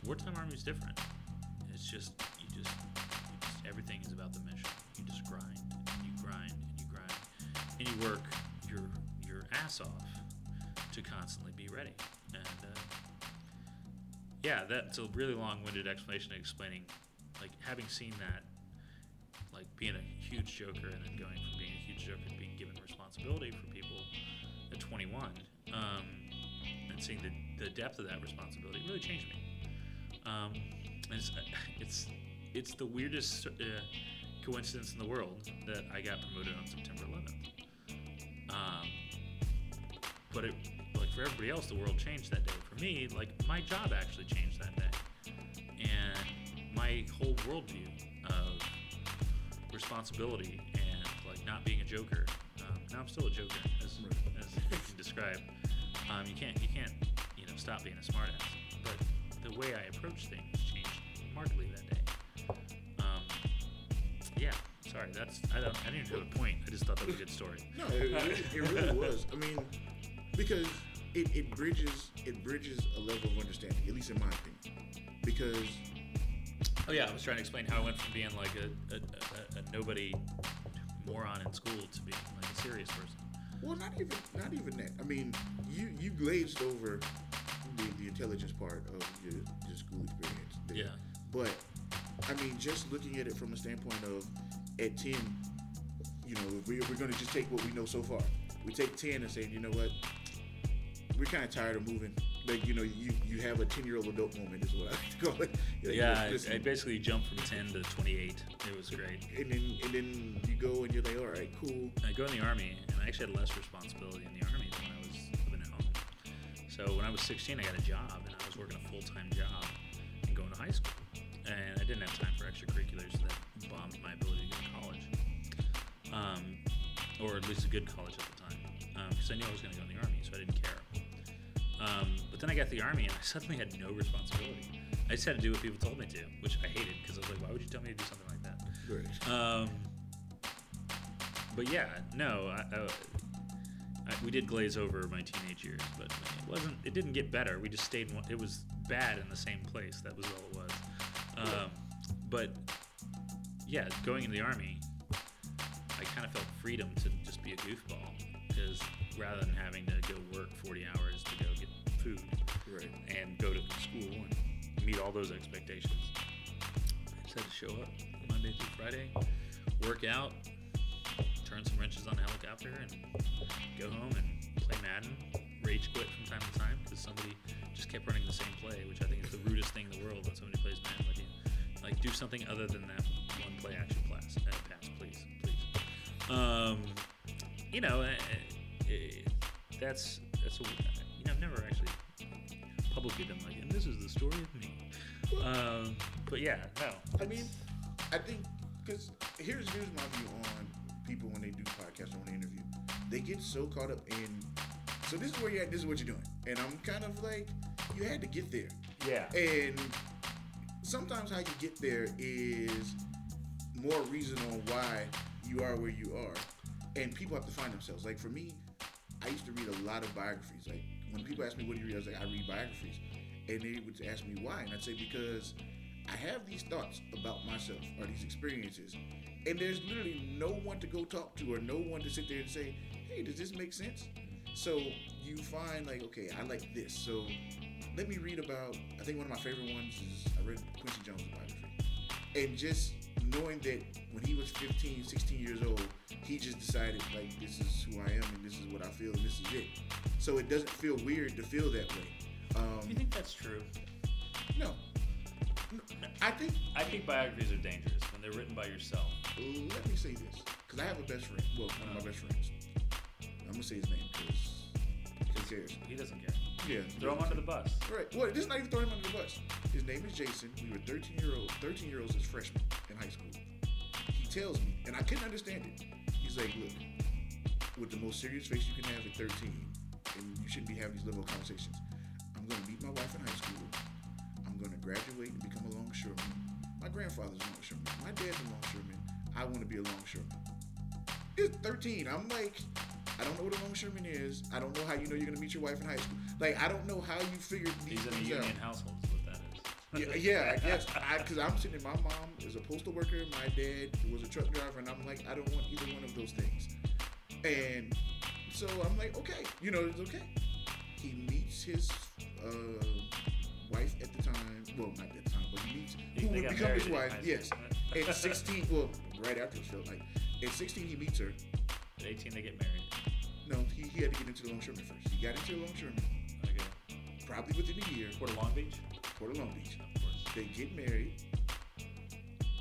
wartime army is different. It's just you just, you just everything is about the mission. You just grind, and you grind, and you grind, and you work your your ass off to constantly be ready. And uh, yeah, that's a really long-winded explanation explaining, like having seen that, like being a huge joker and then going from being a huge joker to being given responsibility for people at 21, um, seeing the, the depth of that responsibility really changed me. Um, it's, it's it's the weirdest uh, coincidence in the world that I got promoted on September 11th. Um, but it, like for everybody else, the world changed that day. For me, like my job actually changed that day, and my whole worldview of responsibility and like not being a joker. Um, now I'm still a joker, as, as you can describe. Um, you can't you can't you know stop being a smartass, but the way I approach things changed markedly that day. Um, yeah, sorry, that's I don't I didn't have a point. I just thought that was a good story. No, it, it, it really was. I mean, because it, it bridges it bridges a level of understanding, at least in my opinion. Because Oh yeah, I was trying to explain how I went from being like a, a, a, a nobody moron in school to being like a serious person. Well, not even not even that. I mean, you you glazed over the, the intelligence part of your, your school experience. there. Yeah. But I mean, just looking at it from a standpoint of at ten, you know, we, we're going to just take what we know so far. We take ten and say, you know what, we're kind of tired of moving. Like you know, you you have a ten year old adult moment is what I like to call it. Like, Yeah, I, listen, I basically jumped from 10 to 28. It was great. and then and then you go and you're like, all right, cool. I go in the army, and I actually had less responsibility in the army than when I was living at home. So when I was 16, I got a job, and I was working a full time job and going to high school. And I didn't have time for extracurriculars that bombed my ability to go to college, um, or at least a good college at the time, because I knew I was going to go in the army, so I didn't care. Um, but then I got the army, and I suddenly had no responsibility. I just had to do what people told me to, which I hated because I was like, why would you tell me to do something like that? Great. Um, but yeah, no, I, I, I, we did glaze over my teenage years, but it wasn't. It didn't get better. We just stayed. In one, it was bad in the same place. That was all it was. Um, but yeah, going in the army, I kind of felt freedom to just be a goofball because rather than having to go work 40 hours to go food Right. and go to school and meet all those expectations. I just had to show up Monday through Friday, work out, turn some wrenches on the helicopter, and go home and play Madden. Rage quit from time to time because somebody just kept running the same play, which I think is the rudest thing in the world when somebody plays Madden with you. Like, do something other than that one play action. Uh, pass, please, please. Um, you know, uh, uh, that's that's you know I've never actually publicly been like, and this is the story of me. Um, but yeah, no. I mean, I think because here's here's my view on people when they do podcasts or when they interview, they get so caught up in. So this is where you're at. This is what you're doing, and I'm kind of like, you had to get there, Yeah. and sometimes how you get there is more reason on why you are where you are, and people have to find themselves. Like for me, I used to read a lot of biographies. Like when people ask me what do you read, I was like, I read biographies, and they would ask me why, and I'd say because I have these thoughts about myself or these experiences, and there's literally no one to go talk to or no one to sit there and say, hey, does this make sense? So you find like, okay, I like this. So let me read about. I think one of my favorite ones is I read Quincy Jones' biography, and just knowing that when he was 15, 16 years old, he just decided like this is who I am and this is what I feel and this is it. So it doesn't feel weird to feel that way. Um, Do you think that's true? no, No, I think I think biographies are dangerous when they're written by yourself. let me say this because I have a best friend. Well, one of my best friends. I'm gonna say his name because who cares? He doesn't care. Yeah, Throw him under the bus. Right. Well, this is not even throwing him under the bus. His name is Jason. We were 13 year old, 13 year olds as freshmen in high school. He tells me, and I couldn't understand it. He's like, look, with the most serious face you can have at 13, and you shouldn't be having these little conversations. I'm going to meet my wife in high school. I'm going to graduate and become a longshoreman. My grandfather's a longshoreman. My dad's a longshoreman. I want to be a longshoreman. It's 13. I'm like, I don't know what a longshoreman is. I don't know how you know you're going to meet your wife in high school. Like, I don't know how you figured these He's in a things union out. household, is what that is. Yeah, yeah, I guess because I'm sitting. there, My mom is a postal worker. My dad was a truck driver, and I'm like, I don't want either one of those things. And so I'm like, okay, you know, it's okay. He meets his uh, wife at the time. Well, not at the time, but he meets who would become his wife. Yes, at 16. Well, right after it felt like at 16 he meets her. At 18, they get married. No, he, he had to get into the longshoreman first. He got into the longshoreman Okay. probably within a year. Port of Long Beach? Port of Long Beach. Of course. They get married.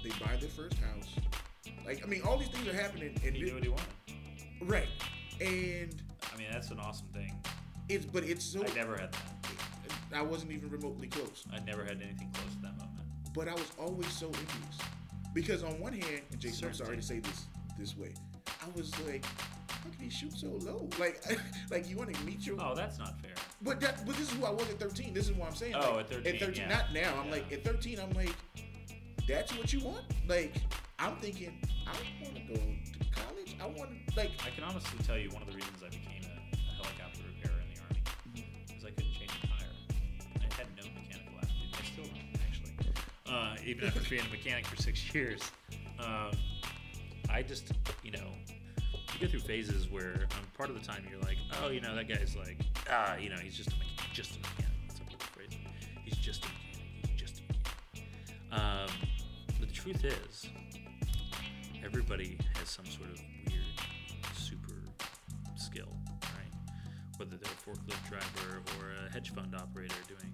They buy their first house. Like I mean, all these things are happening, and He knew what he wanted. right, and I mean, that's an awesome thing. it's but it's so. I never had that. I wasn't even remotely close, I never had anything close to that moment. but I was always so envious because on one hand, and Jason, I'm sorry to say this this way, I was like, how can he shoot so low? Like, like you want to meet your. Oh, that's not fair. But that, but this is who I was at 13. This is what I'm saying. Oh, like, at 13, yeah. not now. I'm Yeah. like at 13. I'm like, that's what you want. Like, I'm thinking, I want to go to college. I want to like. I can honestly tell you one of the reasons I became a, a helicopter repairer in the Army is I couldn't change a tire. I had no mechanical aptitude. I still don't, actually. Uh, even after being a mechanic for six years. Um, I just, you know, go through phases where um, part of the time you're like, oh, you know, that guy's like, ah, you know, he's just a mechanic. Just a mechanic. That's people phrase. He's just a mechanic. He's just a mechanic. Um, but the truth is, everybody has some sort of weird super skill, right? Whether they're a forklift driver or a hedge fund operator doing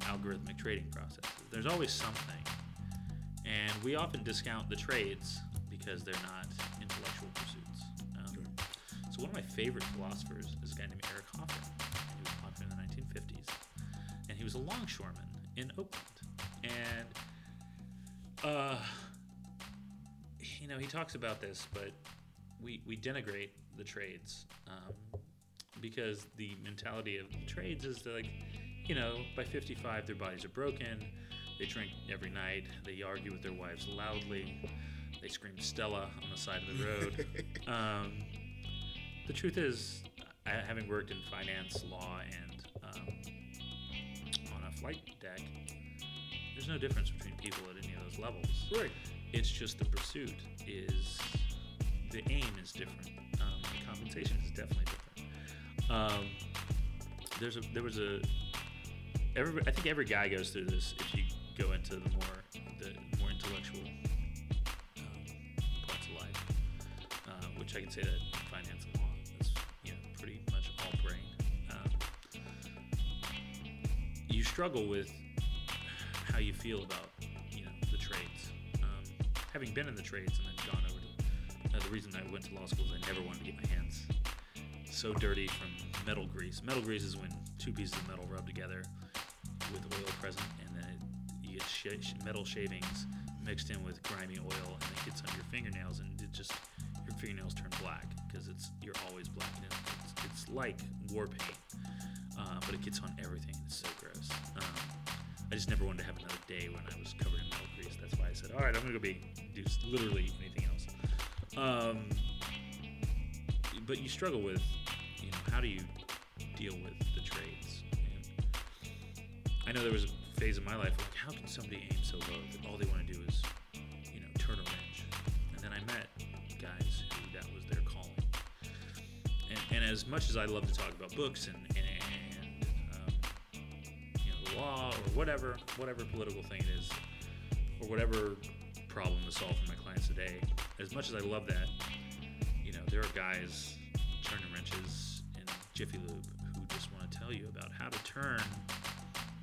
algorithmic trading processes. There's always something. And we often discount the trades because they're not intellectual pursuits. One of my favorite philosophers is a guy named Eric Hoffer. He was popular in the 1950s. And he was a longshoreman in Oakland. And uh, you know, he talks about this, but we, we denigrate the trades um, because the mentality of the trades is that, like, you know, by 55, their bodies are broken. They drink every night. They argue with their wives loudly. They scream Stella on the side of the road. um, the truth is, having worked in finance, law, and um, on a flight deck, there's no difference between people at any of those levels. Right. It's just the pursuit is the aim is different. Um, the compensation is definitely different. Um, there's a there was a every I think every guy goes through this. If you go into the more the more intellectual um, parts of life, uh, which I can say that struggle with how you feel about you know the trades. Um, having been in the trades and then gone over to uh, the reason I went to law school is I never wanted to get my hands so dirty from metal grease. Metal grease is when two pieces of metal rub together with oil present, and then it, you get sh- metal shavings mixed in with grimy oil, and it gets on your fingernails, and it just your fingernails turn black because it's you're always black. And it's, it's like war paint, uh, but it gets on everything. It's so gross. Um, I just never wanted to have another day when I was covered in metal grease. That's why I said, all right, I'm gonna go be do literally anything else. Um, but you struggle with, you know, how do you deal with the trades? And I know there was a phase in my life like, how can somebody aim so low that all they want to do is, you know, turn a wrench? And then I met guys who that was their calling. And, and as much as I love to talk about books and, and law or whatever, whatever political thing it is, or whatever problem to solve for my clients today, as much as I love that, you know, there are guys turning wrenches in Jiffy Lube who just want to tell you about how to turn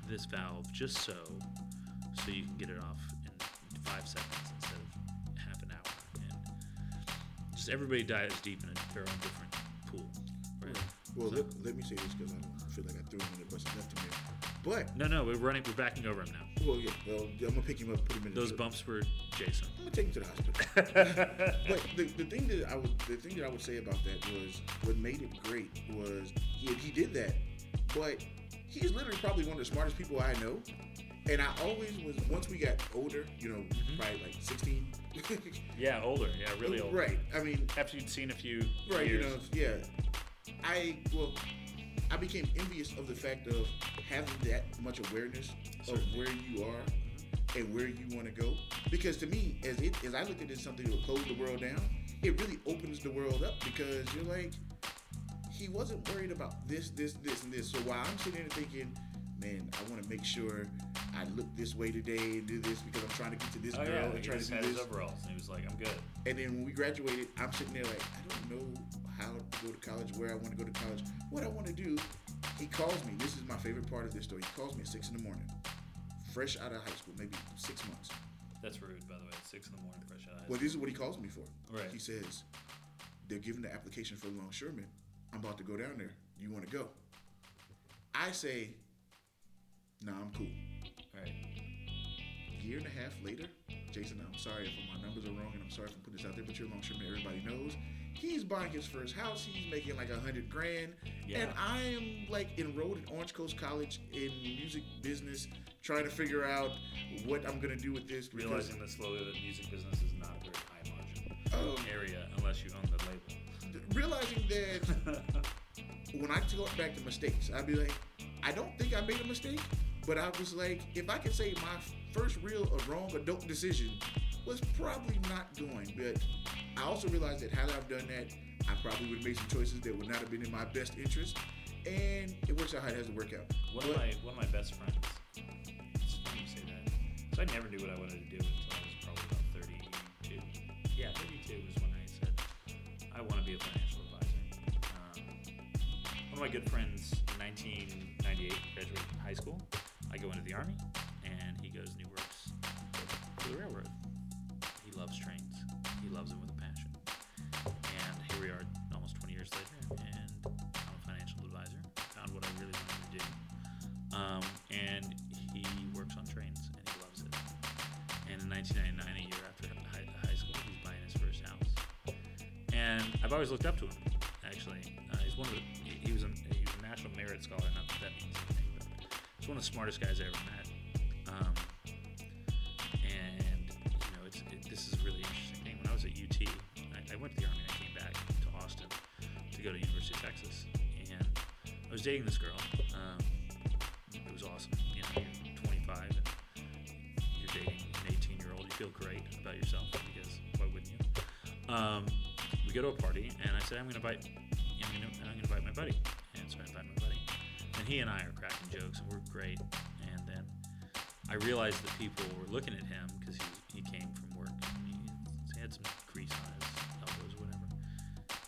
this valve just so, so you can get it off in five seconds instead of half an hour. And just everybody dives deep in a, their own different pool. Right? Well, let, let me say this because I don't feel like I threw him in the bus left him there. No, no, we're running. We're backing over him now. well, yeah, well, I'm gonna pick him up, put him in Those truck. bumps were Jason. I'm gonna take him to the hospital. but the, the thing that I would the thing that I would say about that was what made it great was he, he did that, but he's literally probably one of the smartest people I know. And I always was once we got older, you know, Mm-hmm. probably like 16. Yeah, older. Yeah, really old. Right. I mean, After you'd seen a few right. years. You know, yeah. I well, I became envious of the fact of having that much awareness of where you are and where you want to go. Because to me, as it as I look at it as something that will close the world down, it really opens the world up because you're like, he wasn't worried about this, this, this, and this. So while I'm sitting there thinking, man, I want to make sure I look this way today and do this because I'm trying to get to this Oh girl yeah, and trying to had do his this. overalls, and he was like, "I'm good." And then when we graduated, I'm sitting there like, I don't know how to go to college, where I want to go to college, what I want to do. He calls me. This is my favorite part of this story. He calls me at six in the morning, fresh out of high school, maybe six months. That's rude, by the way. Six in the morning, fresh out of high school. Well, this is what he calls me for. Right. He says, they're giving the application for longshoreman. I'm about to go down there. You want to go? I say, nah, I'm cool. Right. year and a half later, Jason, I'm sorry if my numbers are wrong and I'm sorry for putting this out there, but you're a longshoreman, everybody knows. He's buying his first house, he's making like a hundred grand. Yeah. And I am like enrolled in Orange Coast College in music business, trying to figure out what I'm gonna do with this. Realizing that slowly that music business is not a very high margin Um, area unless you own the label. realizing that when I talk back to mistakes, I'd be like, I don't think I made a mistake, but I was like, if I could say my first real or wrong adult decision was probably not going, but I also realized that had I done that, I probably would have made some choices that would not have been in my best interest, and it works out how it has to work out. One of my one of my best friends. You say that. So I never knew what I wanted to do until I was probably about thirty-two. Yeah, thirty-two was when I said I want to be a financial advisor. Um, one of my good friends, in 1998, graduated from high school. I go into the army, and he goes and he works for the railroad. 1999, a year after high, high school, he's buying his first house. And I've always looked up to him. Actually, uh, he's one of the. He, he was a he was a national merit scholar. Not that that means anything, but he's one of the smartest guys I ever met. Um, and you know, it's it, this is a really interesting thing. When I was at UT, I, I went to the army and I came back to Austin to go to University of Texas, and I was dating this girl. Feel great about yourself because why wouldn't you? Um, we go to a party, and I said, I'm gonna invite, I'm gonna, I'm gonna my buddy, and so I invite my buddy, and he and I are cracking jokes, and we're great. And then I realized that people were looking at him because he, he came from work. He, had some grease on his elbows, or whatever,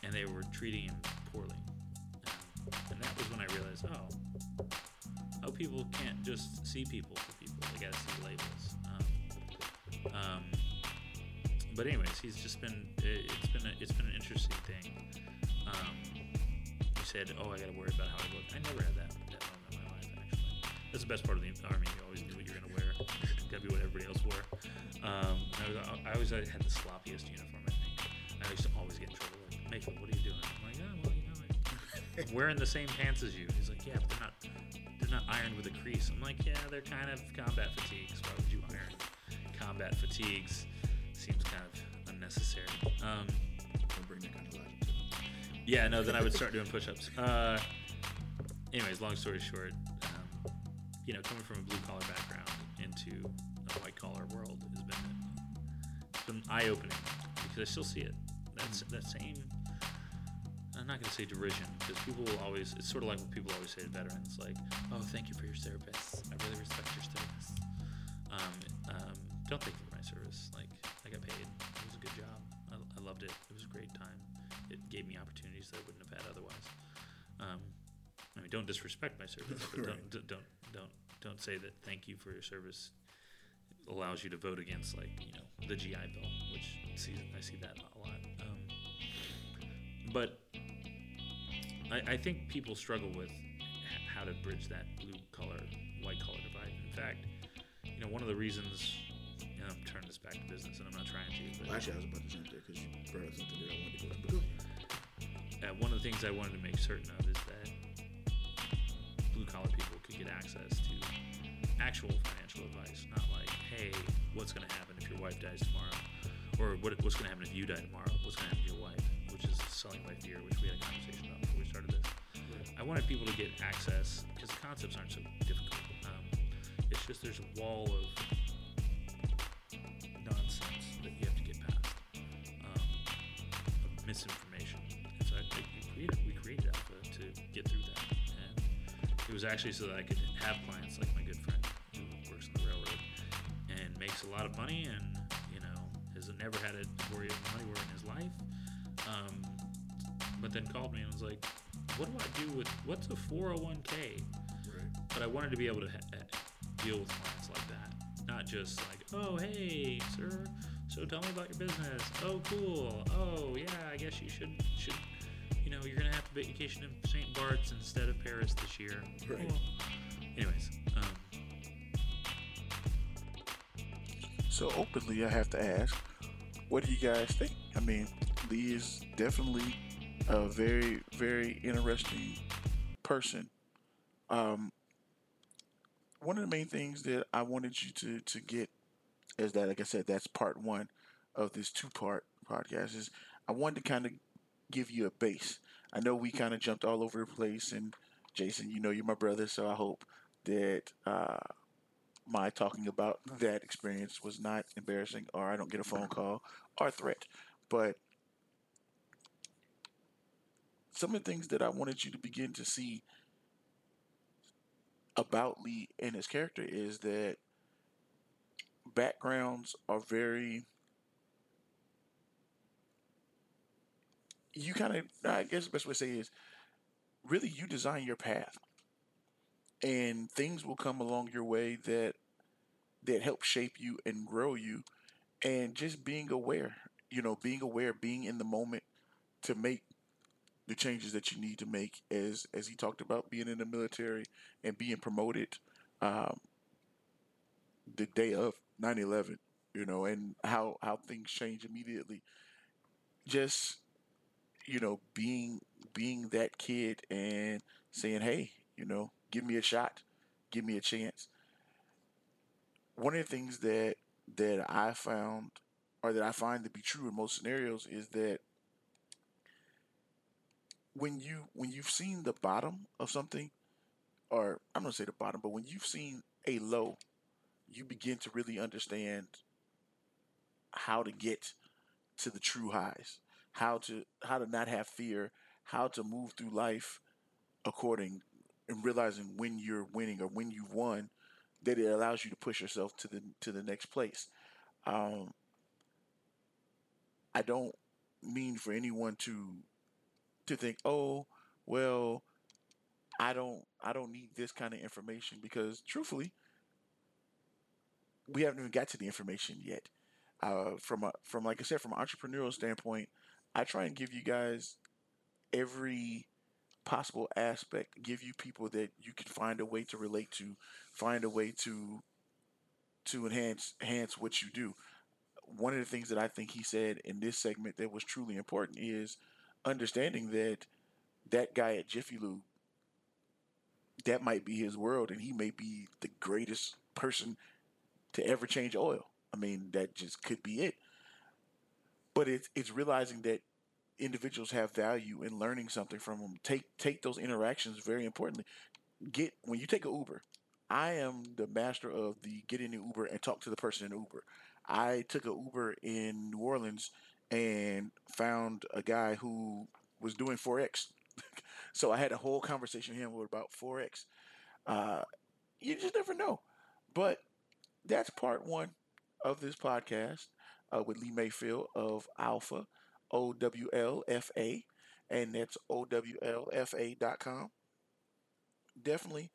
and they were treating him poorly. And that was when I realized, oh, oh, people can't just see people for people; they gotta see labels. Um, but anyways, he's just been it- it's been a, it's been an interesting thing. Um, you said, "Oh, I got to worry about how I look." I never had that that moment in my life. Actually, that's the best part of the army. You always knew what you're gonna wear. got to be what everybody else wore. Um, I, was, I always had the sloppiest uniform. I think. I used to always get in trouble. Like, Mayfield, what are you doing? I'm like, oh, well, you know, I, I'm wearing the same pants as you. He's like, yeah, but they're not they're not ironed with a crease. I'm like, yeah, they're kind of combat fatigues. Why would you iron combat fatigues? Seems kind of unnecessary. Um, Don't bring that kind of logic yeah, no, then I would start doing push-ups. Uh, anyways, long story short, um, you know, coming from a blue collar background into a white collar world has been it's been eye opening because I still see it. That's that same. I'm not going to say derision because people will always. It's sort of like what people always say to veterans, like, "Oh, thank you for your service. I really respect your service." Um, um, don't thank you for my service. Like, I got paid. It was a good job. I, I loved it. It was a great time. It gave me opportunities that I wouldn't have had otherwise. Um, I mean, don't disrespect my service, but Right. don't, don't don't don't say that thank you for your service allows you to vote against like you know the GI Bill, which see, I see that a lot. Um, but I, I think people struggle with how to bridge that blue collar white collar divide. In fact, you know one of the reasons I'm turn this back to business, and I'm not trying to. But Well, actually, I was about to jump there because you brought up something that I wanted to go. But go ahead. uh, one of the things I wanted to make certain of is that blue collar people could get access to actual financial advice, not like, hey, what's going to happen if your wife dies tomorrow, or what, what's going to happen if you die tomorrow? What's going to happen to your wife? Which is selling by fear, which we had a conversation about before we started this. I wanted people to get access because the concepts aren't so difficult. Um, it's just there's a wall of was actually so that I could have clients like my good friend who works in the railroad and makes a lot of money, and you know has never had a worry of money worry in his life. Um, but then called me and was like, "What do I do with what's a 401k?" Right. But I wanted to be able to ha- ha- deal with clients like that, not just like, "Oh, hey, sir, so tell me about your business. Oh, cool. Oh, yeah, I guess you should should." You know, you're gonna have to vacation in St. Bart's instead of Paris this year. Right. Cool. Anyways, um, So openly, I have to ask, what do you guys think? I mean, Lee is definitely a very, very interesting person. Um, one of the main things that I wanted you to to get is that, like I said, that's part one of this two part podcast. Is I wanted to kind of give you a base. I know we kind of jumped all over the place, and Jason, you know, you're my brother, so I hope that. Uh, my talking about that experience was not embarrassing or I don't get a phone call or threat. But some of the things that I wanted you to begin to see about Lee and his character is that backgrounds are very you kind of I guess the best way to say is really you design your path. And things will come along your way that that help shape you and grow you. And just being aware you know being aware being in the moment to make the changes that you need to make as as he talked about being in the military and being promoted um, the day of 9-11 you know and how how things change immediately. Just you know being being that kid and saying hey you know give me a shot give me a chance. One of the things that that i found or that i find to be true in most scenarios is that when you when you've seen the bottom of something or i'm going to say the bottom but when you've seen a low you begin to really understand how to get to the true highs how to how to not have fear how to move through life according and realizing when you're winning or when you've won that it allows you to push yourself to the to the next place. Um, i don't mean for anyone to to think oh well i don't i don't need this kind of information because truthfully we haven't even got to the information yet. Uh, from a from like i said from an entrepreneurial standpoint i try and give you guys every possible aspect give you people that you can find a way to relate to find a way to to enhance enhance what you do. One of the things that i think he said in this segment that was truly important is understanding that that guy at jiffy lube that might be his world and he may be the greatest person to ever change oil. I mean that just could be it but it's it's realizing that individuals have value in learning something from them. Take take those interactions very importantly. Get when you take an Uber. I am the master of the get in the Uber and talk to the person in Uber. I took an Uber in New Orleans and found a guy who was doing forex. so I had a whole conversation with him about forex. Uh, you just never know. But that's part one of this podcast uh, with Lee Mayfield of Owlfa. O W L F A, and that's OWLFA.com. Definitely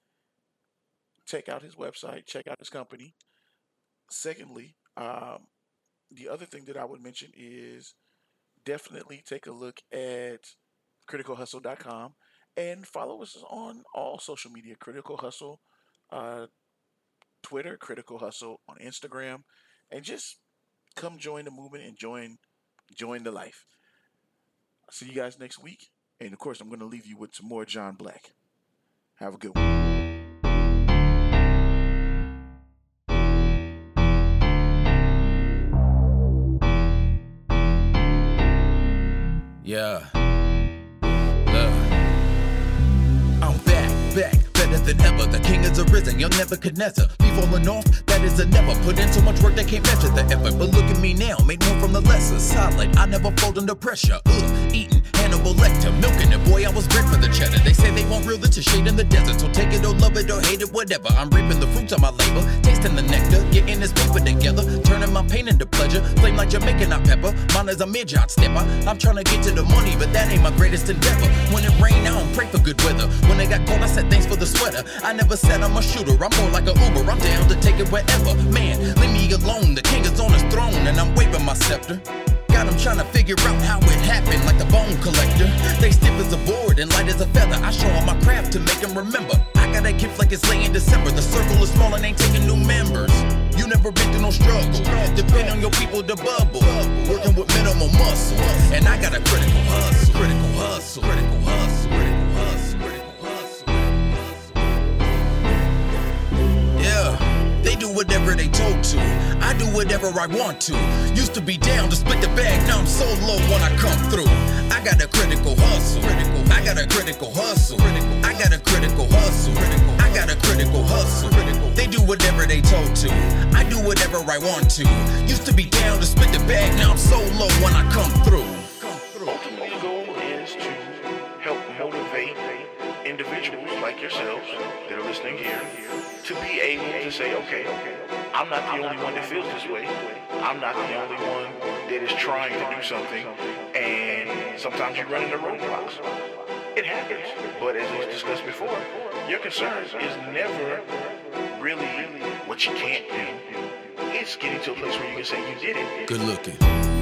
check out his website, check out his company. Secondly, um, the other thing that I would mention is definitely take a look at criticalhustle.com and follow us on all social media Critical Hustle, uh, Twitter, Critical Hustle on Instagram, and just come join the movement and join join the life. See you guys next week. And of course, I'm going to leave you with some more John Black. Have a good one. Yeah. Than ever. The king has arisen, young Nebuchadnezzar. Me falling off, that is a never. Put in so much work they can't measure the effort. But look at me now, made more from the lesser. Solid, I never fold under pressure. Ugh, eating Hannibal Lecter, milking it. Boy, I was bred for the cheddar. They say they want real, it's a shade in the desert. So take it or love it or hate it, whatever. I'm reaping the fruits of my labor, tasting the nectar, getting this paper together, turning my pain into pleasure. Flame like Jamaican, not pepper. Mine is a midget stepper. I'm trying to get to the money, but that ain't my greatest endeavor. When it rain, I don't pray for good weather. When they got cold, I said thanks for the sweater. I never said I'm a shooter. I'm more like a Uber. I'm down to take it wherever. Man, leave me alone. The king is on his throne, and I'm waving my scepter. Got him trying to figure out how it happened, like the bone collector. They stiff as a board and light as a feather. I show 'em my craft to make 'em remember. I got a gift like it's late in December. The circle is small and ain't taking new members. You never been through no struggle. Depend on your people to bubble. Working with minimal muscle. And I got a. Critical hustle. Critical hustle. Critical hustle. Yeah, they do whatever they told to. I do whatever I want to. Used to be down to split the bag, now I'm so low when I come through. I got a critical hustle. Critical. I got a critical hustle. Critical. I got a critical hustle. Critical. I got a critical hustle. Critical. They do whatever they told to. I do whatever I want to. Used to be down to split the bag, now I'm so low when I come through. Goal is to help motivate individuals like yourselves that are listening here to be able to say, okay, I'm not the only one that feels this way. I'm not the only one that is trying to do something, and sometimes you run into roadblocks. It happens, but as we discussed before, your concern is never really what you can't do. It's getting to a place where you can say you did it. Good looking.